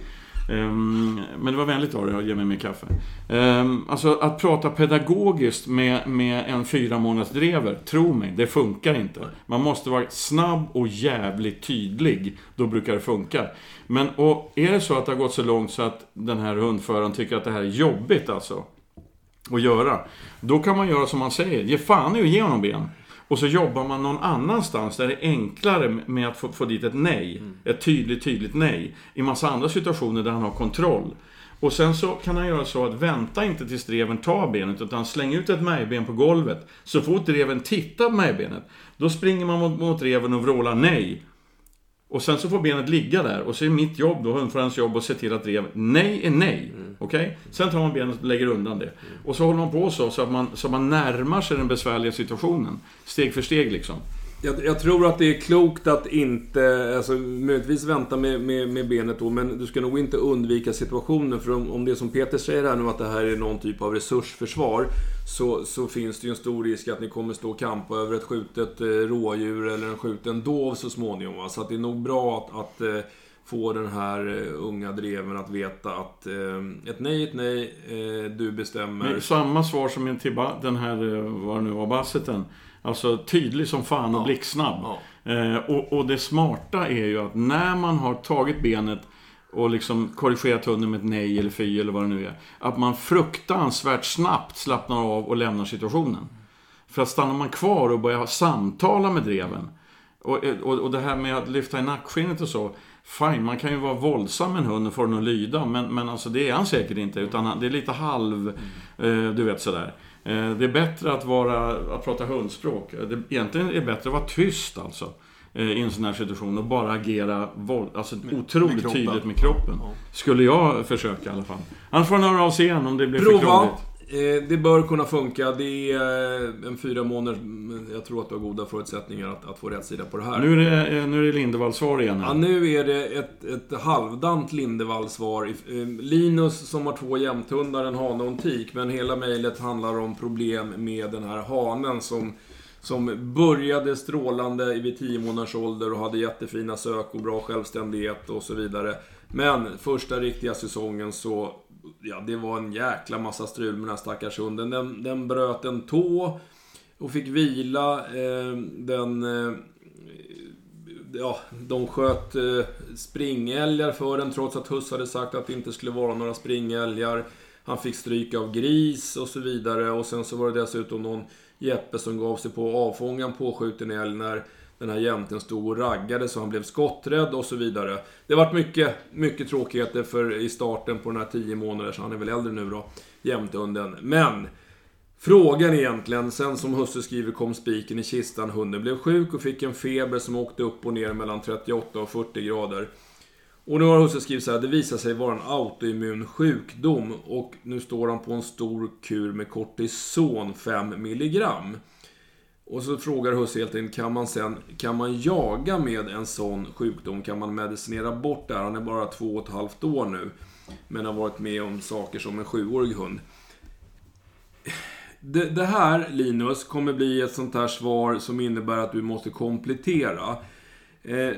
Ehm, men det var vänligt av dig att ge mig mer kaffe. Ehm, alltså att prata pedagogiskt med, med en fyra månaders drever, tro mig, det funkar inte. Man måste vara snabb och jävligt tydlig. Då brukar det funka. Men och är det så att det har gått så långt så att den här hundföraren tycker att det här är jobbigt alltså att göra. Då kan man göra som man säger. Ge fan i att ge honom ben. Och så jobbar man någon annanstans där det är enklare med att få, få dit ett nej. Ett tydligt, tydligt nej. I massa andra situationer där han har kontroll. Och sen så kan han göra så att vänta inte tills dreven tar benet utan släng ut ett märgben på golvet. Så fort dreven tittar på märgbenet, då springer man mot, mot dreven och vrålar nej. Och sen så får benet ligga där och så är mitt jobb då, hundförarens jobb, att se till att drev nej är nej. Okej? Sen tar man benet och lägger undan det. Och så håller man på så, så att man, så att man närmar sig den besvärliga situationen. Steg för steg liksom. Jag, jag tror att det är klokt att inte, alltså möjligtvis vänta med, med, med benet då, men du ska nog inte undvika situationen. För om, om det är som Peter säger här nu, att det här är någon typ av resursförsvar, så, så finns det ju en stor risk att ni kommer stå och kampa över ett skjutet eh, rådjur eller en skjuten dov så småningom. Va? Så att det är nog bra att, att eh, få den här eh, unga dreven att veta att eh, ett nej ett nej, eh, du bestämmer. Men samma svar som till den här, vad det nu var, basseten. Alltså tydlig som fan och Ja. blixtsnabb. Ja. Eh, och, och det smarta är ju att när man har tagit benet och liksom korrigerat hunden med ett nej eller fy eller vad det nu är. Att man fruktansvärt snabbt slappnar av och lämnar situationen. För att stannar man kvar och börjar samtala med dreven. Och, och, och det här med att lyfta i nackskinnet och så. Fine, man kan ju vara våldsam med en hund och få den att lyda. Men, men alltså det är han säkert inte. Utan det är lite halv, eh, du vet sådär. Eh, det är bättre att, vara, att prata hundspråk. Det, egentligen är det bättre att vara tyst alltså. eh, I en sån här situation och bara agera våld, alltså otroligt med tydligt med kroppen. Skulle jag försöka i alla fall. Annars får han höra av sig igen om det blir för Prova. krångligt. Eh, det bör kunna funka. Det är eh, en fyra månader. Jag tror att du har goda förutsättningar att, att få rätt sida på det här. Nu är det, eh, nu är det Lindevall-svar igen. Ja, nu är det ett, ett halvdant Lindevall-svar. Eh, Linus som har två jämthundar, en hane och en tik. Men hela mejlet handlar om problem med den här hanen som som började strålande vid 10 månaders ålder och hade jättefina sök och bra självständighet och så vidare. Men första riktiga säsongen så, ja det var en jäkla massa strul med den här stackars hunden. Den, den bröt en tå och fick vila. Eh, den... Eh, ja, de sköt eh, springälgar för den trots att Huss hade sagt att det inte skulle vara några springälgar. Han fick stryk av gris och så vidare. Och sen så var det dessutom någon Jeppe som gav sig på att avfånga en påskjuten älg när den här jämten stod och raggade så han blev skotträdd och så vidare. Det har varit mycket, mycket tråkigheter för i starten på den här 10 månader, så han är väl äldre nu då, jämthunden. Men Frågan egentligen, sen som husse skriver kom spiken i kistan. Hunden blev sjuk och fick en feber som åkte upp och ner mellan 38 och 40 grader. Och nu har husse skrivit så här, det visar sig vara en autoimmun sjukdom och nu står han på en stor kur med kortison 5 milligram. Och så frågar husse helt enkelt, kan man sen, kan man jaga med en sån sjukdom? Kan man medicinera bort det här? Han är bara två och ett halvt år nu. Men har varit med om saker som en sjuårig hund. Det, det här, Linus, kommer bli ett sånt här svar som innebär att du måste komplettera. Eh,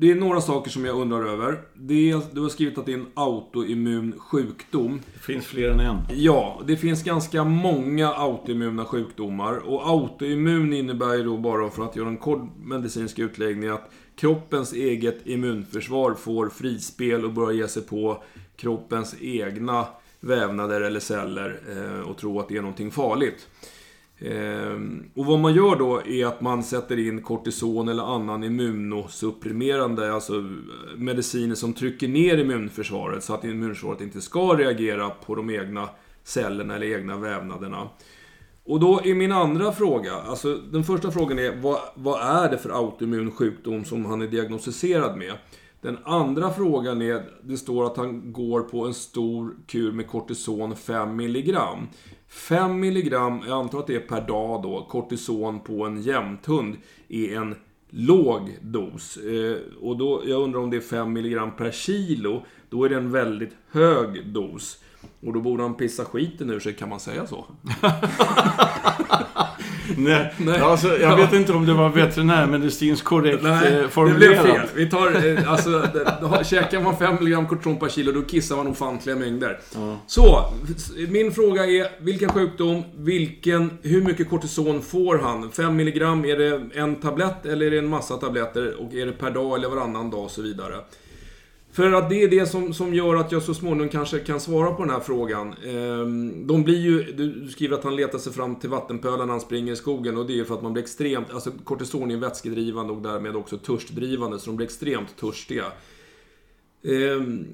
det är några saker som jag undrar över. Dels, du har skrivit att det är en autoimmun sjukdom. Det finns fler än en. Ja, det finns ganska många autoimmuna sjukdomar. Och autoimmun innebär ju då bara, för att göra en kort medicinsk utläggning, att kroppens eget immunförsvar får frispel och börjar ge sig på kroppens egna vävnader eller celler eh, och tro att det är någonting farligt. Ehm, och vad man gör då är att man sätter in kortison eller annan immunosupprimerande, alltså eh, mediciner som trycker ner immunförsvaret så att immunförsvaret inte ska reagera på de egna cellerna eller egna vävnaderna. Och då är min andra fråga, alltså den första frågan är vad, vad är det för autoimmun sjukdom som han är diagnostiserad med? Den andra frågan är, det står att han går på en stor kur med kortison 5 milligram. 5 milligram, jag antar att det är per dag då, kortison på en jämthund är en låg dos. Eh, och då, jag undrar om det är 5 milligram per kilo. Då är det en väldigt hög dos. Och då borde han pissa skiten ur sig, kan man säga så? [LAUGHS] [LAUGHS] Nej, Nej. Alltså, jag vet inte om det var veterinärmedicinskt korrekt Nej, formulerat. det blev fel. Vi tar, eh, alltså, käkar man 5 mg kortison per kilo, då kissar man ofantliga mängder. Ja. Så, min fråga är, vilken sjukdom, vilken, hur mycket kortison får han? 5 mg, är det en tablett eller är det en massa tabletter? Och är det per dag eller varannan dag och så vidare? För att det är det som, som gör att jag så småningom kanske kan svara på den här frågan. Ehm, de blir ju, du skriver att han letar sig fram till vattenpölen när han springer i skogen och det är ju för att man blir extremt, alltså kortison är vätskedrivande och därmed också törstdrivande, så de blir extremt törstiga. Ehm,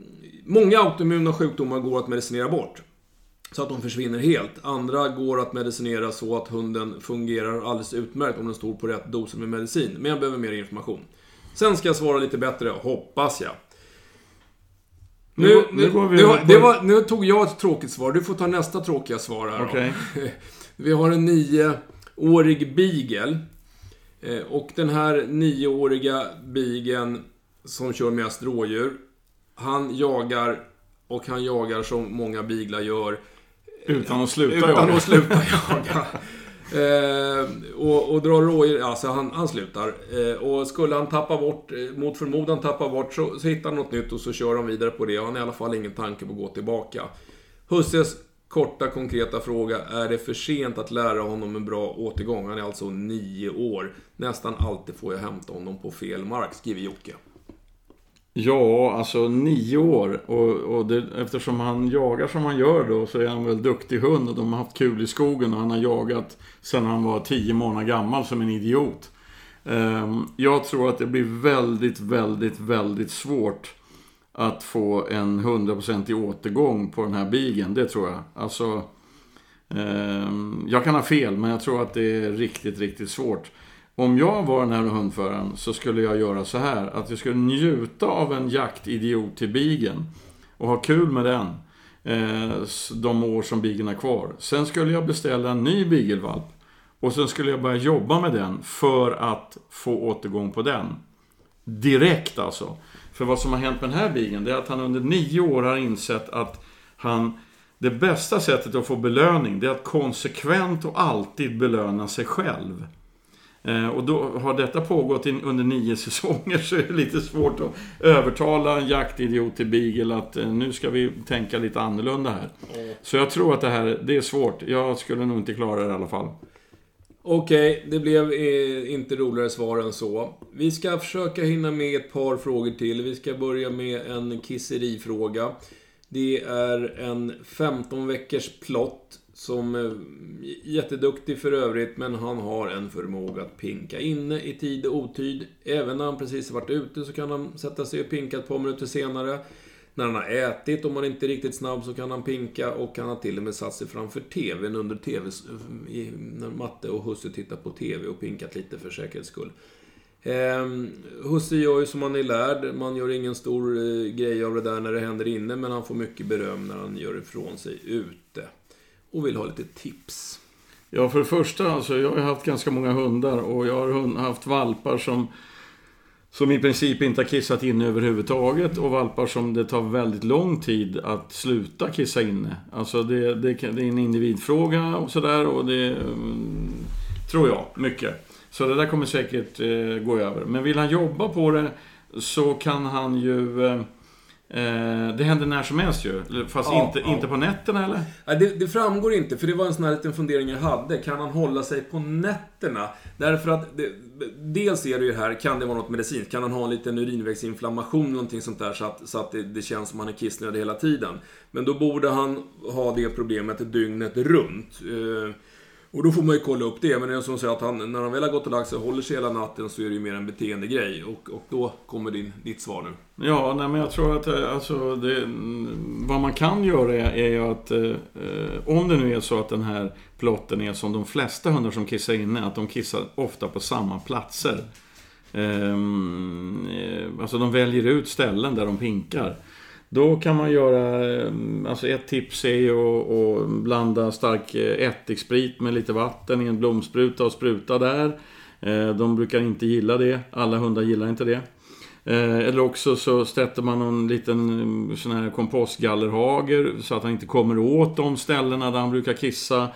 många autoimmuna sjukdomar går att medicinera bort. Så att de försvinner helt. Andra går att medicinera så att hunden fungerar alldeles utmärkt om den står på rätt doser med medicin. Men jag behöver mer information. Sen ska jag svara lite bättre, hoppas jag. Nu, nu, nu, nu, det var, nu tog jag ett tråkigt svar. Du får ta nästa tråkiga svar här okay. [LAUGHS] Vi har en nioårig beagle. Eh, och den här nioåriga bigen som kör mest rådjur. Han jagar och han jagar som många biglar gör. Utan att sluta utan jaga. Utan att sluta [LAUGHS] jaga. Eh, och, och drar rådjur, alltså han, han slutar. Eh, och skulle han tappa bort, eh, mot förmodan tappa bort, så, så hittar han något nytt och så kör han vidare på det. Och han har i alla fall ingen tanke på att gå tillbaka. Husses korta konkreta fråga, är det för sent att lära honom en bra återgång? Han är alltså nio år. Nästan alltid får jag hämta honom på fel mark, skriver Jocke. Ja, alltså nio år. Och, och det, eftersom han jagar som han gör då så är han väl duktig hund och de har haft kul i skogen och han har jagat sedan han var tio månader gammal som en idiot. Ehm, jag tror att det blir väldigt, väldigt, väldigt svårt att få en hundraprocentig återgång på den här bigen. Det tror jag. Alltså, ehm, jag kan ha fel, men jag tror att det är riktigt, riktigt svårt. Om jag var den här hundföraren så skulle jag göra så här. Att jag skulle njuta av en jaktidiot till bigen. Och ha kul med den. eh, de år som bigeln är kvar. Sen skulle jag beställa en ny bigelvalp. Och sen skulle jag börja jobba med den för att få återgång på den. Direkt alltså. För vad som har hänt med den här bigeln, det är att han under nio år har insett att han... Det bästa sättet att få belöning, det är att konsekvent och alltid belöna sig själv. Eh, och då har detta pågått under nio [LAUGHS] säsonger så är det lite svårt att övertala en jaktidiot till Beagle att eh, nu ska vi tänka lite annorlunda här. Så jag tror att det här, det är svårt. Jag skulle nog inte klara det i alla fall. Okej, det blev eh, inte roligare svar än så. Vi ska försöka hinna med ett par frågor till. Vi ska börja med en kisserifråga. Det är en 15 veckors plott som är jätteduktig för övrigt, men han har en förmåga att pinka inne i tid och otid. Även när han precis har varit ute så kan han sätta sig och pinka ett par minuter senare. När han har ätit, om han inte är riktigt snabb, så kan han pinka och han har till och med satt sig framför TVn under TV, eh, när Matte och husse tittar på TV och pinkat lite för säkerhets skull. Eh, husse gör ju som han är lärd. Man gör ingen stor eh, grej av det där när det händer inne, men han får mycket beröm när han gör ifrån sig ute. Och vill ha lite tips. Ja, för det första, alltså, jag har ju haft ganska många hundar och jag har haft valpar som, som i princip inte har kissat inne överhuvudtaget och valpar som det tar väldigt lång tid att sluta kissa inne. Alltså det, det, det är en individfråga och sådär och det mm, tror jag mycket. Så det där kommer säkert eh, gå över. Men vill han jobba på det så kan han ju... Eh, det händer när som helst ju. Fast Ja, inte, ja. inte på nätterna eller? Nej, det, det framgår inte, för det var en sån här liten fundering jag hade. Kan han hålla sig på nätterna? Därför att, det, dels är det ju här, kan det vara något medicinskt? Kan han ha en liten urinvägsinflammation, någonting sånt där, så att, så att det, det känns som han är kissnödig hela tiden? Men då borde han ha det problemet dygnet runt. Och då får man ju kolla upp det, men det är som säger att han, när han väl har gått och lagt sig och håller sig hela natten så är det ju mer en beteendegrej. Och, och då kommer din, ditt svar nu. Ja, nej, men jag tror att eh, alltså, det, mm, vad man kan göra är, är ju att eh, eh, om det nu är så att den här plotten är som de flesta hundar som kissar inne, att de kissar ofta på samma platser. Ehm, eh, alltså de väljer ut ställen där de pinkar. Då kan man göra, eh, alltså ett tips är ju att, att blanda stark eh, ättiksprit med lite vatten i en blomspruta och spruta där. Eh, de brukar inte gilla det, alla hundar gillar inte det. Eller också så sätter man någon liten mm, sån här kompostgallerhager så att han inte kommer åt de ställena där han brukar kissa.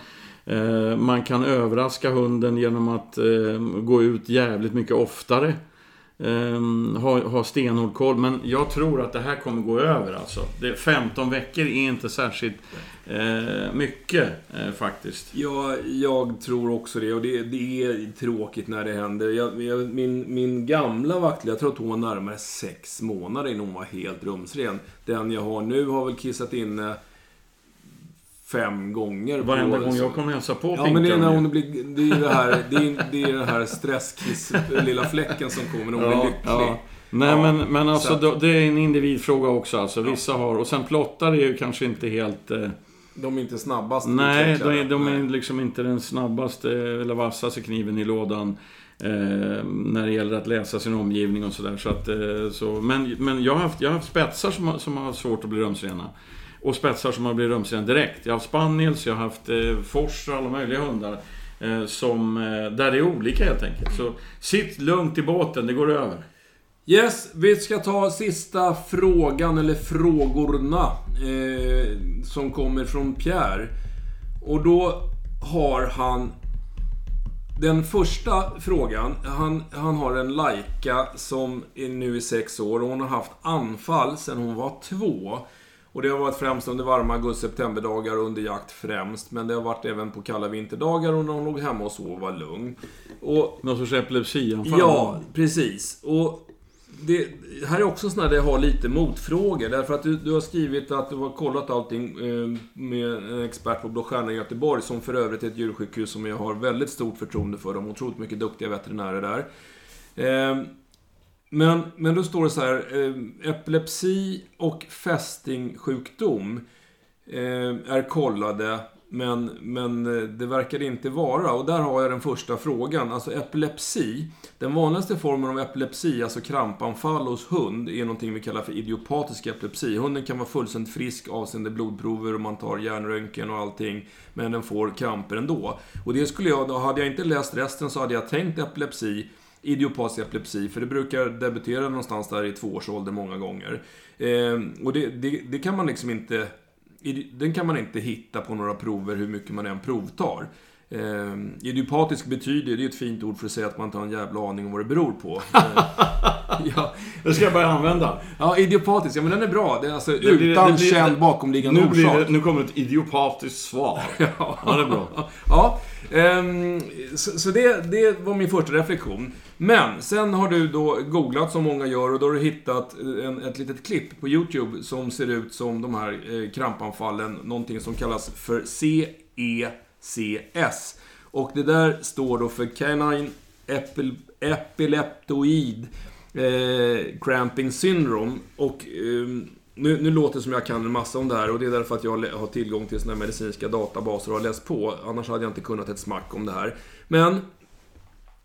Man kan överraska hunden genom att gå ut jävligt mycket oftare. Eh, har, har stenhård koll. Men jag tror att det här kommer gå över alltså. Det, 15 veckor är inte särskilt eh, mycket eh, faktiskt. Ja, jag tror också det. Och det, det är tråkigt när det händer. Jag, jag, min, min gamla vaktel, jag tror att hon var närmare sex månader innan hon var helt rumsren. Den jag har nu har väl kissat inne fem gånger. Varenda gång jag kommer hälsa på Ja, men det är när hon blir... Det är ju det här, det är, det är den här stresskiss, lilla fläcken som kommer när hon blir lycklig. Nej Ja, men, men alltså då, det är en individfråga också alltså. Vissa har, och sen plottar är ju kanske inte helt... Eh, De är inte snabbast nej, de, de är Nej. liksom inte den snabbaste eller vassaste kniven i lådan. Eh, när det gäller att läsa sin omgivning och sådär. Så att, eh, så, men men jag, har haft, jag har haft spetsar som har, som har svårt att bli rumsrena. Och spetsar som har blivit rumsren direkt. Jag har haft spaniels, jag har haft eh, fors och alla möjliga hundar. Eh, som, eh, där det är olika helt enkelt. Så sitt lugnt i båten, det går över. Yes, vi ska ta sista frågan, eller frågorna, eh, som kommer från Pierre. Och då har han... Den första frågan, han, han har en Laika som är nu är sex år och hon har haft anfall sedan hon var två. Och det har varit främst under varma augusti-septemberdagar under jakt främst. Men det har varit även på kalla vinterdagar och när hon låg hemma och sov och var lugn. Och Någon sorts epilepsianfall? Ja, precis. Och det här är också sådana där jag har lite motfrågor. Därför att du, du har skrivit att du har kollat allting eh, med en expert på Blå Stjärnan i Göteborg, som för övrigt är ett djursjukhus som jag har väldigt stort förtroende för. De har otroligt mycket duktiga veterinärer där. Men, men då står det så här, eh, epilepsi och fästingsjukdom eh, är kollade Men, men eh, det verkar det inte vara. Och där har jag den första frågan. Alltså epilepsi. Den vanligaste formen av epilepsi, alltså krampanfall hos hund, är någonting vi kallar för idiopatisk epilepsi. Hunden kan vara fullständigt frisk avseende blodprover och man tar hjärnröntgen och allting. Men den får kramper ändå. Och det skulle jag, då hade jag inte läst resten så hade jag tänkt epilepsi idiopatisk epilepsi, för det brukar debutera någonstans där i tvåårsåldern många gånger. Eh, och det, det, det, kan man liksom inte... Den kan man inte hitta på några prover hur mycket man än provtar. Eh, idiopatisk betyder, det är ett fint ord för att säga att man inte har en jävla aning om vad det beror på. [LAUGHS] Eh, ja. Det ska jag börja använda. Ja, idiopatisk, ja men den är bra. Det är alltså det utan blir, det blir, känd bakomliggande nu orsak. Det, nu kommer ett idiopatiskt svar. [LAUGHS] ja. ja, det är bra. Ja, um, så, så det, det var min första reflektion. Men, sen har du då googlat som många gör och då har du hittat eh, en, ett litet klipp på YouTube som ser ut som de här eh, krampanfallen, någonting som kallas för CECS. Och det där står då för Canine Epil Epileptoid eh, Cramping Syndrome. Och eh, nu, nu låter det som jag kan en massa om det här och det är därför att jag har tillgång till såna här medicinska databaser och har läst på. Annars hade jag inte kunnat ett smack om det här. Men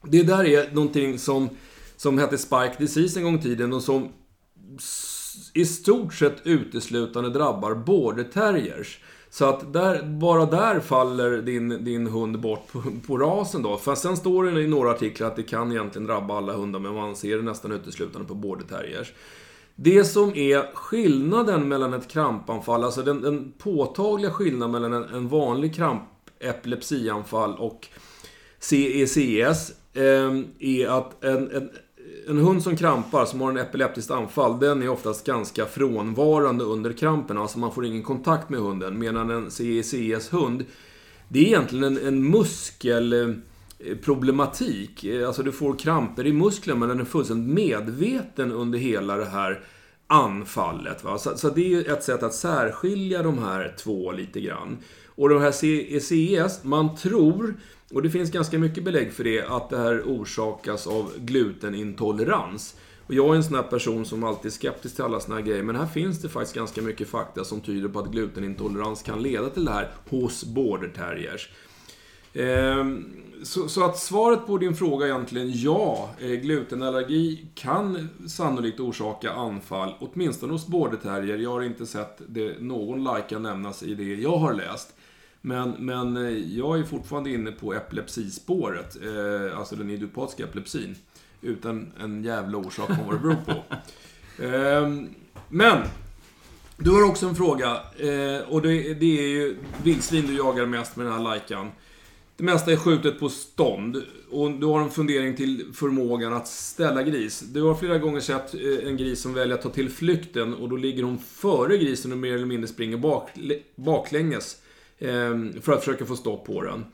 det där är någonting som, som hette Spike Disease en gång i tiden och som i stort sett uteslutande drabbar både terriers. Så att där, bara där faller din, din hund bort på, på rasen då. För sen står det i några artiklar att det kan egentligen drabba alla hundar, men man ser det nästan uteslutande på border terriers. Det som är skillnaden mellan ett krampanfall, alltså den, den påtagliga skillnaden mellan en, en vanlig krampepilepsianfall och CECS Ehm, är att en, en, en hund som krampar, som har en epileptiskt anfall, den är oftast ganska frånvarande under krampen. Alltså man får ingen kontakt med hunden. Medan en CECS-hund, det är egentligen en, en muskelproblematik. Eh, alltså du får kramper i musklerna, men den är fullständigt medveten under hela det här anfallet. Va? Så, så det är ett sätt att särskilja de här två lite grann. Och de här CECS, man tror och det finns ganska mycket belägg för det, att det här orsakas av glutenintolerans. Och jag är en sån här person som alltid är skeptisk till alla såna här grejer, men här finns det faktiskt ganska mycket fakta som tyder på att glutenintolerans kan leda till det här hos border terriers. Ehm, så, så, att svaret på din fråga är egentligen ja. Eh, glutenallergi kan sannolikt orsaka anfall, åtminstone hos border terrier. Jag har inte sett det, någon lajka nämnas i det jag har läst. Men, men eh, jag är fortfarande inne på epilepsispåret, eh, alltså den idiopatiska epilepsin. Utan en jävla orsak om vad det beror på. [LAUGHS] Eh, men, du har också en fråga. Eh, och det, det, är ju vildsvin du jagar mest med den här lajkan. Det mesta är skjutet på stånd. Och du har en fundering till förmågan att ställa gris. Du har flera gånger sett eh, en gris som väljer att ta till flykten och då ligger hon före grisen och mer eller mindre springer bak, baklänges. Ehm, för att försöka få stopp på den.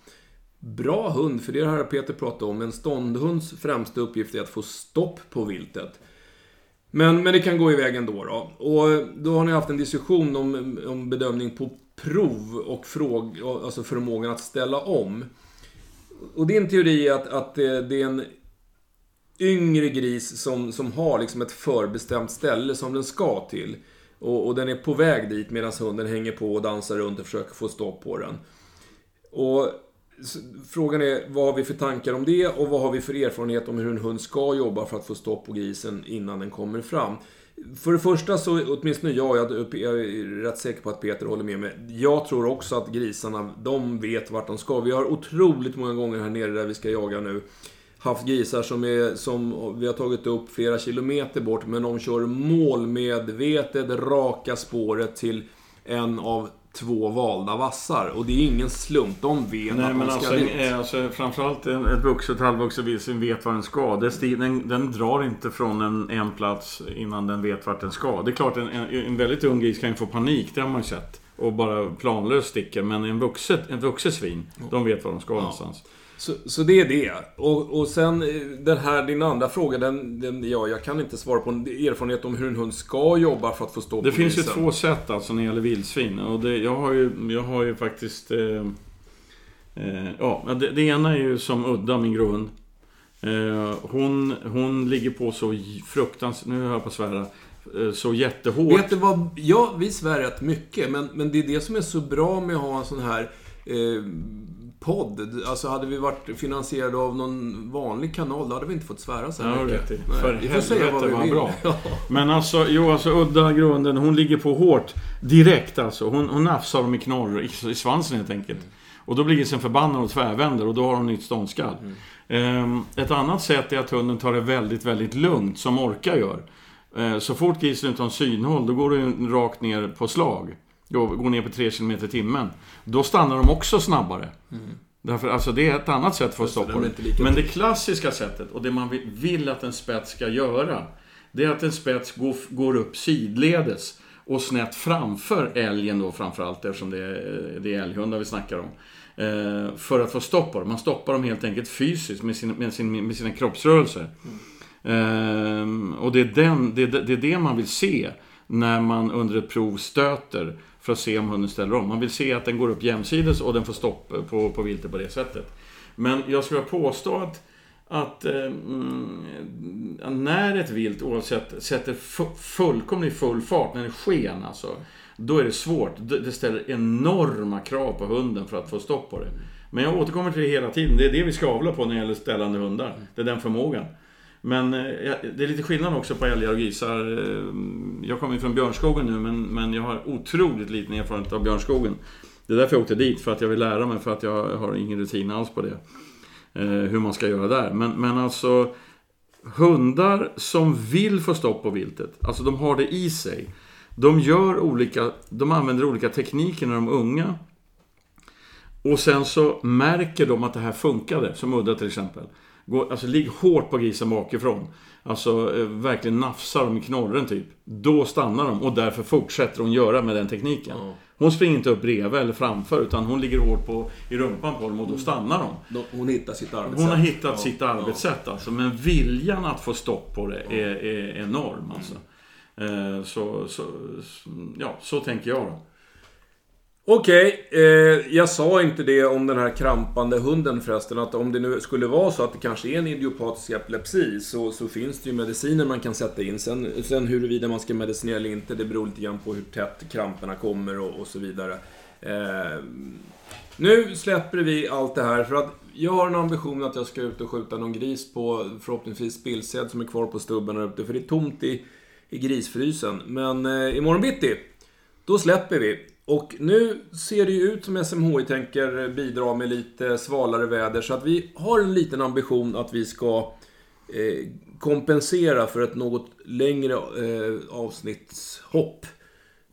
Bra hund, för det har Peter pratat om. En ståndhunds främsta uppgift är att få stopp på viltet. Men, men det kan gå iväg ändå då. Och då har ni haft en diskussion om, om bedömning på prov och fråg, alltså förmågan att ställa om. Och din teori är att, att det, det är en yngre gris som, som har liksom ett förbestämt ställe som den ska till. Och, och, den är på väg dit medan hunden hänger på och dansar runt och försöker få stopp på den. Och Frågan är vad har vi för tankar om det och vad har vi för erfarenhet om hur en hund ska jobba för att få stopp på grisen innan den kommer fram. För det första så, åtminstone jag, jag är rätt säker på att Peter håller med mig. Jag tror också att grisarna, de vet vart de ska. Vi har otroligt många gånger här nere där vi ska jaga nu haft grisar som, är, som vi har tagit upp flera kilometer bort, men de kör målmedvetet raka spåret till en av två valda vassar. Och det är ingen slump. De vet Nej, att de ska alltså, dit. Eh, alltså, framförallt ett vuxet, halvvuxet vildsvin vet vad den ska. Den, den drar inte från en, en plats innan den vet vart den ska. Det är klart, en, en, en väldigt ung gris kan ju få panik. Det har man ju sett. Och bara planlöst sticker. Men en vuxet, en vuxet svin, de vet var de ska ja. någonstans. Så, så det är det. Och, och sen eh, den här, din andra fråga, den, den, ja, jag kan inte svara på en erfarenhet om hur en hund ska jobba för att få stå det Det finns ju två sätt alltså när det gäller vildsvin. Och det, jag, har ju, jag har ju faktiskt... Eh, eh, ja, det, det, ena är ju som Udda, min grund. Eh, hon, hon ligger på så fruktansvärt... Nu hör jag på att svära. Eh, så jättehårt. Vet du vad? Ja, vi svär rätt mycket. Men, men det är det som är så bra med att ha en sån här eh, podd. Alltså hade vi varit finansierade av någon vanlig kanal, då hade vi inte fått svära så här Ja, mycket. Nej, För vi får säga vad vi vill. bra. Men alltså, jo alltså udda grunden, hon ligger på hårt direkt alltså. Hon, hon nafsar dem i knorr, i, i svansen helt enkelt. Och då blir grisen förbannad och tvärvänder och då har hon nytt ståndskall. Ehm, ett annat sätt är att hunden tar det väldigt, väldigt lugnt, som Orka gör. Ehm, så fort grisen utan synhåll, då går den rakt ner på slag. Går, går ner på 3 km i timmen. Då stannar de också snabbare. Därför, alltså det är ett annat sätt för att stoppa det. lika Men det klassiska sättet, och det man vill- att en spets ska göra, det är att en spets går, går upp sidledes och snett framför älgen då framförallt, eftersom det är, det är älghundar vi snackar om. Eh, för att få stopp på dem. Man stoppar dem helt enkelt fysiskt med, sin, med, sin, med sina kroppsrörelser. Ehm, och det är, den, det- det är det man vill se när man under ett prov stöter för att se om hunden ställer om. Man vill se att den går upp jämsides och den får stopp på, på viltet på det sättet. Men jag skulle påstå att, att eh, mm, när ett vilt oavsett sätter fullkomligt full fart, när det sken alltså, då är det svårt. Det ställer enorma krav på hunden för att få stopp på det. Men jag återkommer till det hela tiden. Det är det vi ska avla på när det gäller ställande hundar. Det är den förmågan. Men eh, det är lite skillnad också på älgar och grisar. Eh, jag kommer ju från Björnskogen nu, men, men jag har otroligt liten erfarenhet av Björnskogen. Det är därför jag åkte dit, för att jag vill lära mig, för att jag har ingen rutin alls på det. Eh, hur man ska göra där. Men, men alltså, hundar som vill få stopp på viltet, alltså de har det i sig. De gör olika, de använder olika tekniker när de är unga. Och sen så märker de att det här funkade, som Udda till exempel. Går, alltså ligg hårt på grisen bakifrån. Alltså eh, verkligen nafsar dem i knorren typ. Då stannar de och därför fortsätter hon göra med den tekniken. Ja. Hon springer inte upp bredvid eller framför utan hon ligger hårt på, i rumpan på dem och då stannar de. Hon hittar sitt arbetssätt. Hon har hittat Ja, sitt arbetssätt alltså. Men viljan att få stopp på det är, är enorm alltså. Eh, Så, så, ja, så tänker jag då. Okej, eh, jag sa inte det om den här krampande hunden förresten. Att om det nu skulle vara så att det kanske är en idiopatisk epilepsi så, så finns det ju mediciner man kan sätta in. Sen, sen huruvida man ska medicinera eller inte, det beror lite grann på hur tätt kramperna kommer och, och så vidare. Eh, nu släpper vi allt det här för att jag har en ambition att jag ska ut och skjuta någon gris på förhoppningsvis spillsäd som är kvar på stubben här ute. För det är tomt i, i grisfrysen. Men eh, imorgon bitti, då släpper vi. Och nu ser det ju ut som SMHI tänker bidra med lite svalare väder. Så att vi har en liten ambition att vi ska eh, kompensera för ett något längre eh, avsnittshopp.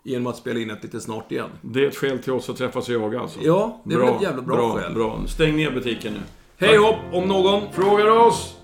Genom att spela in ett lite snart igen. Det är ett skäl till oss att träffas och jaga alltså. Ja, det är väl ett jävla bra skäl. Bra. Stäng ner butiken nu. Hej hopp om någon! Frågar oss!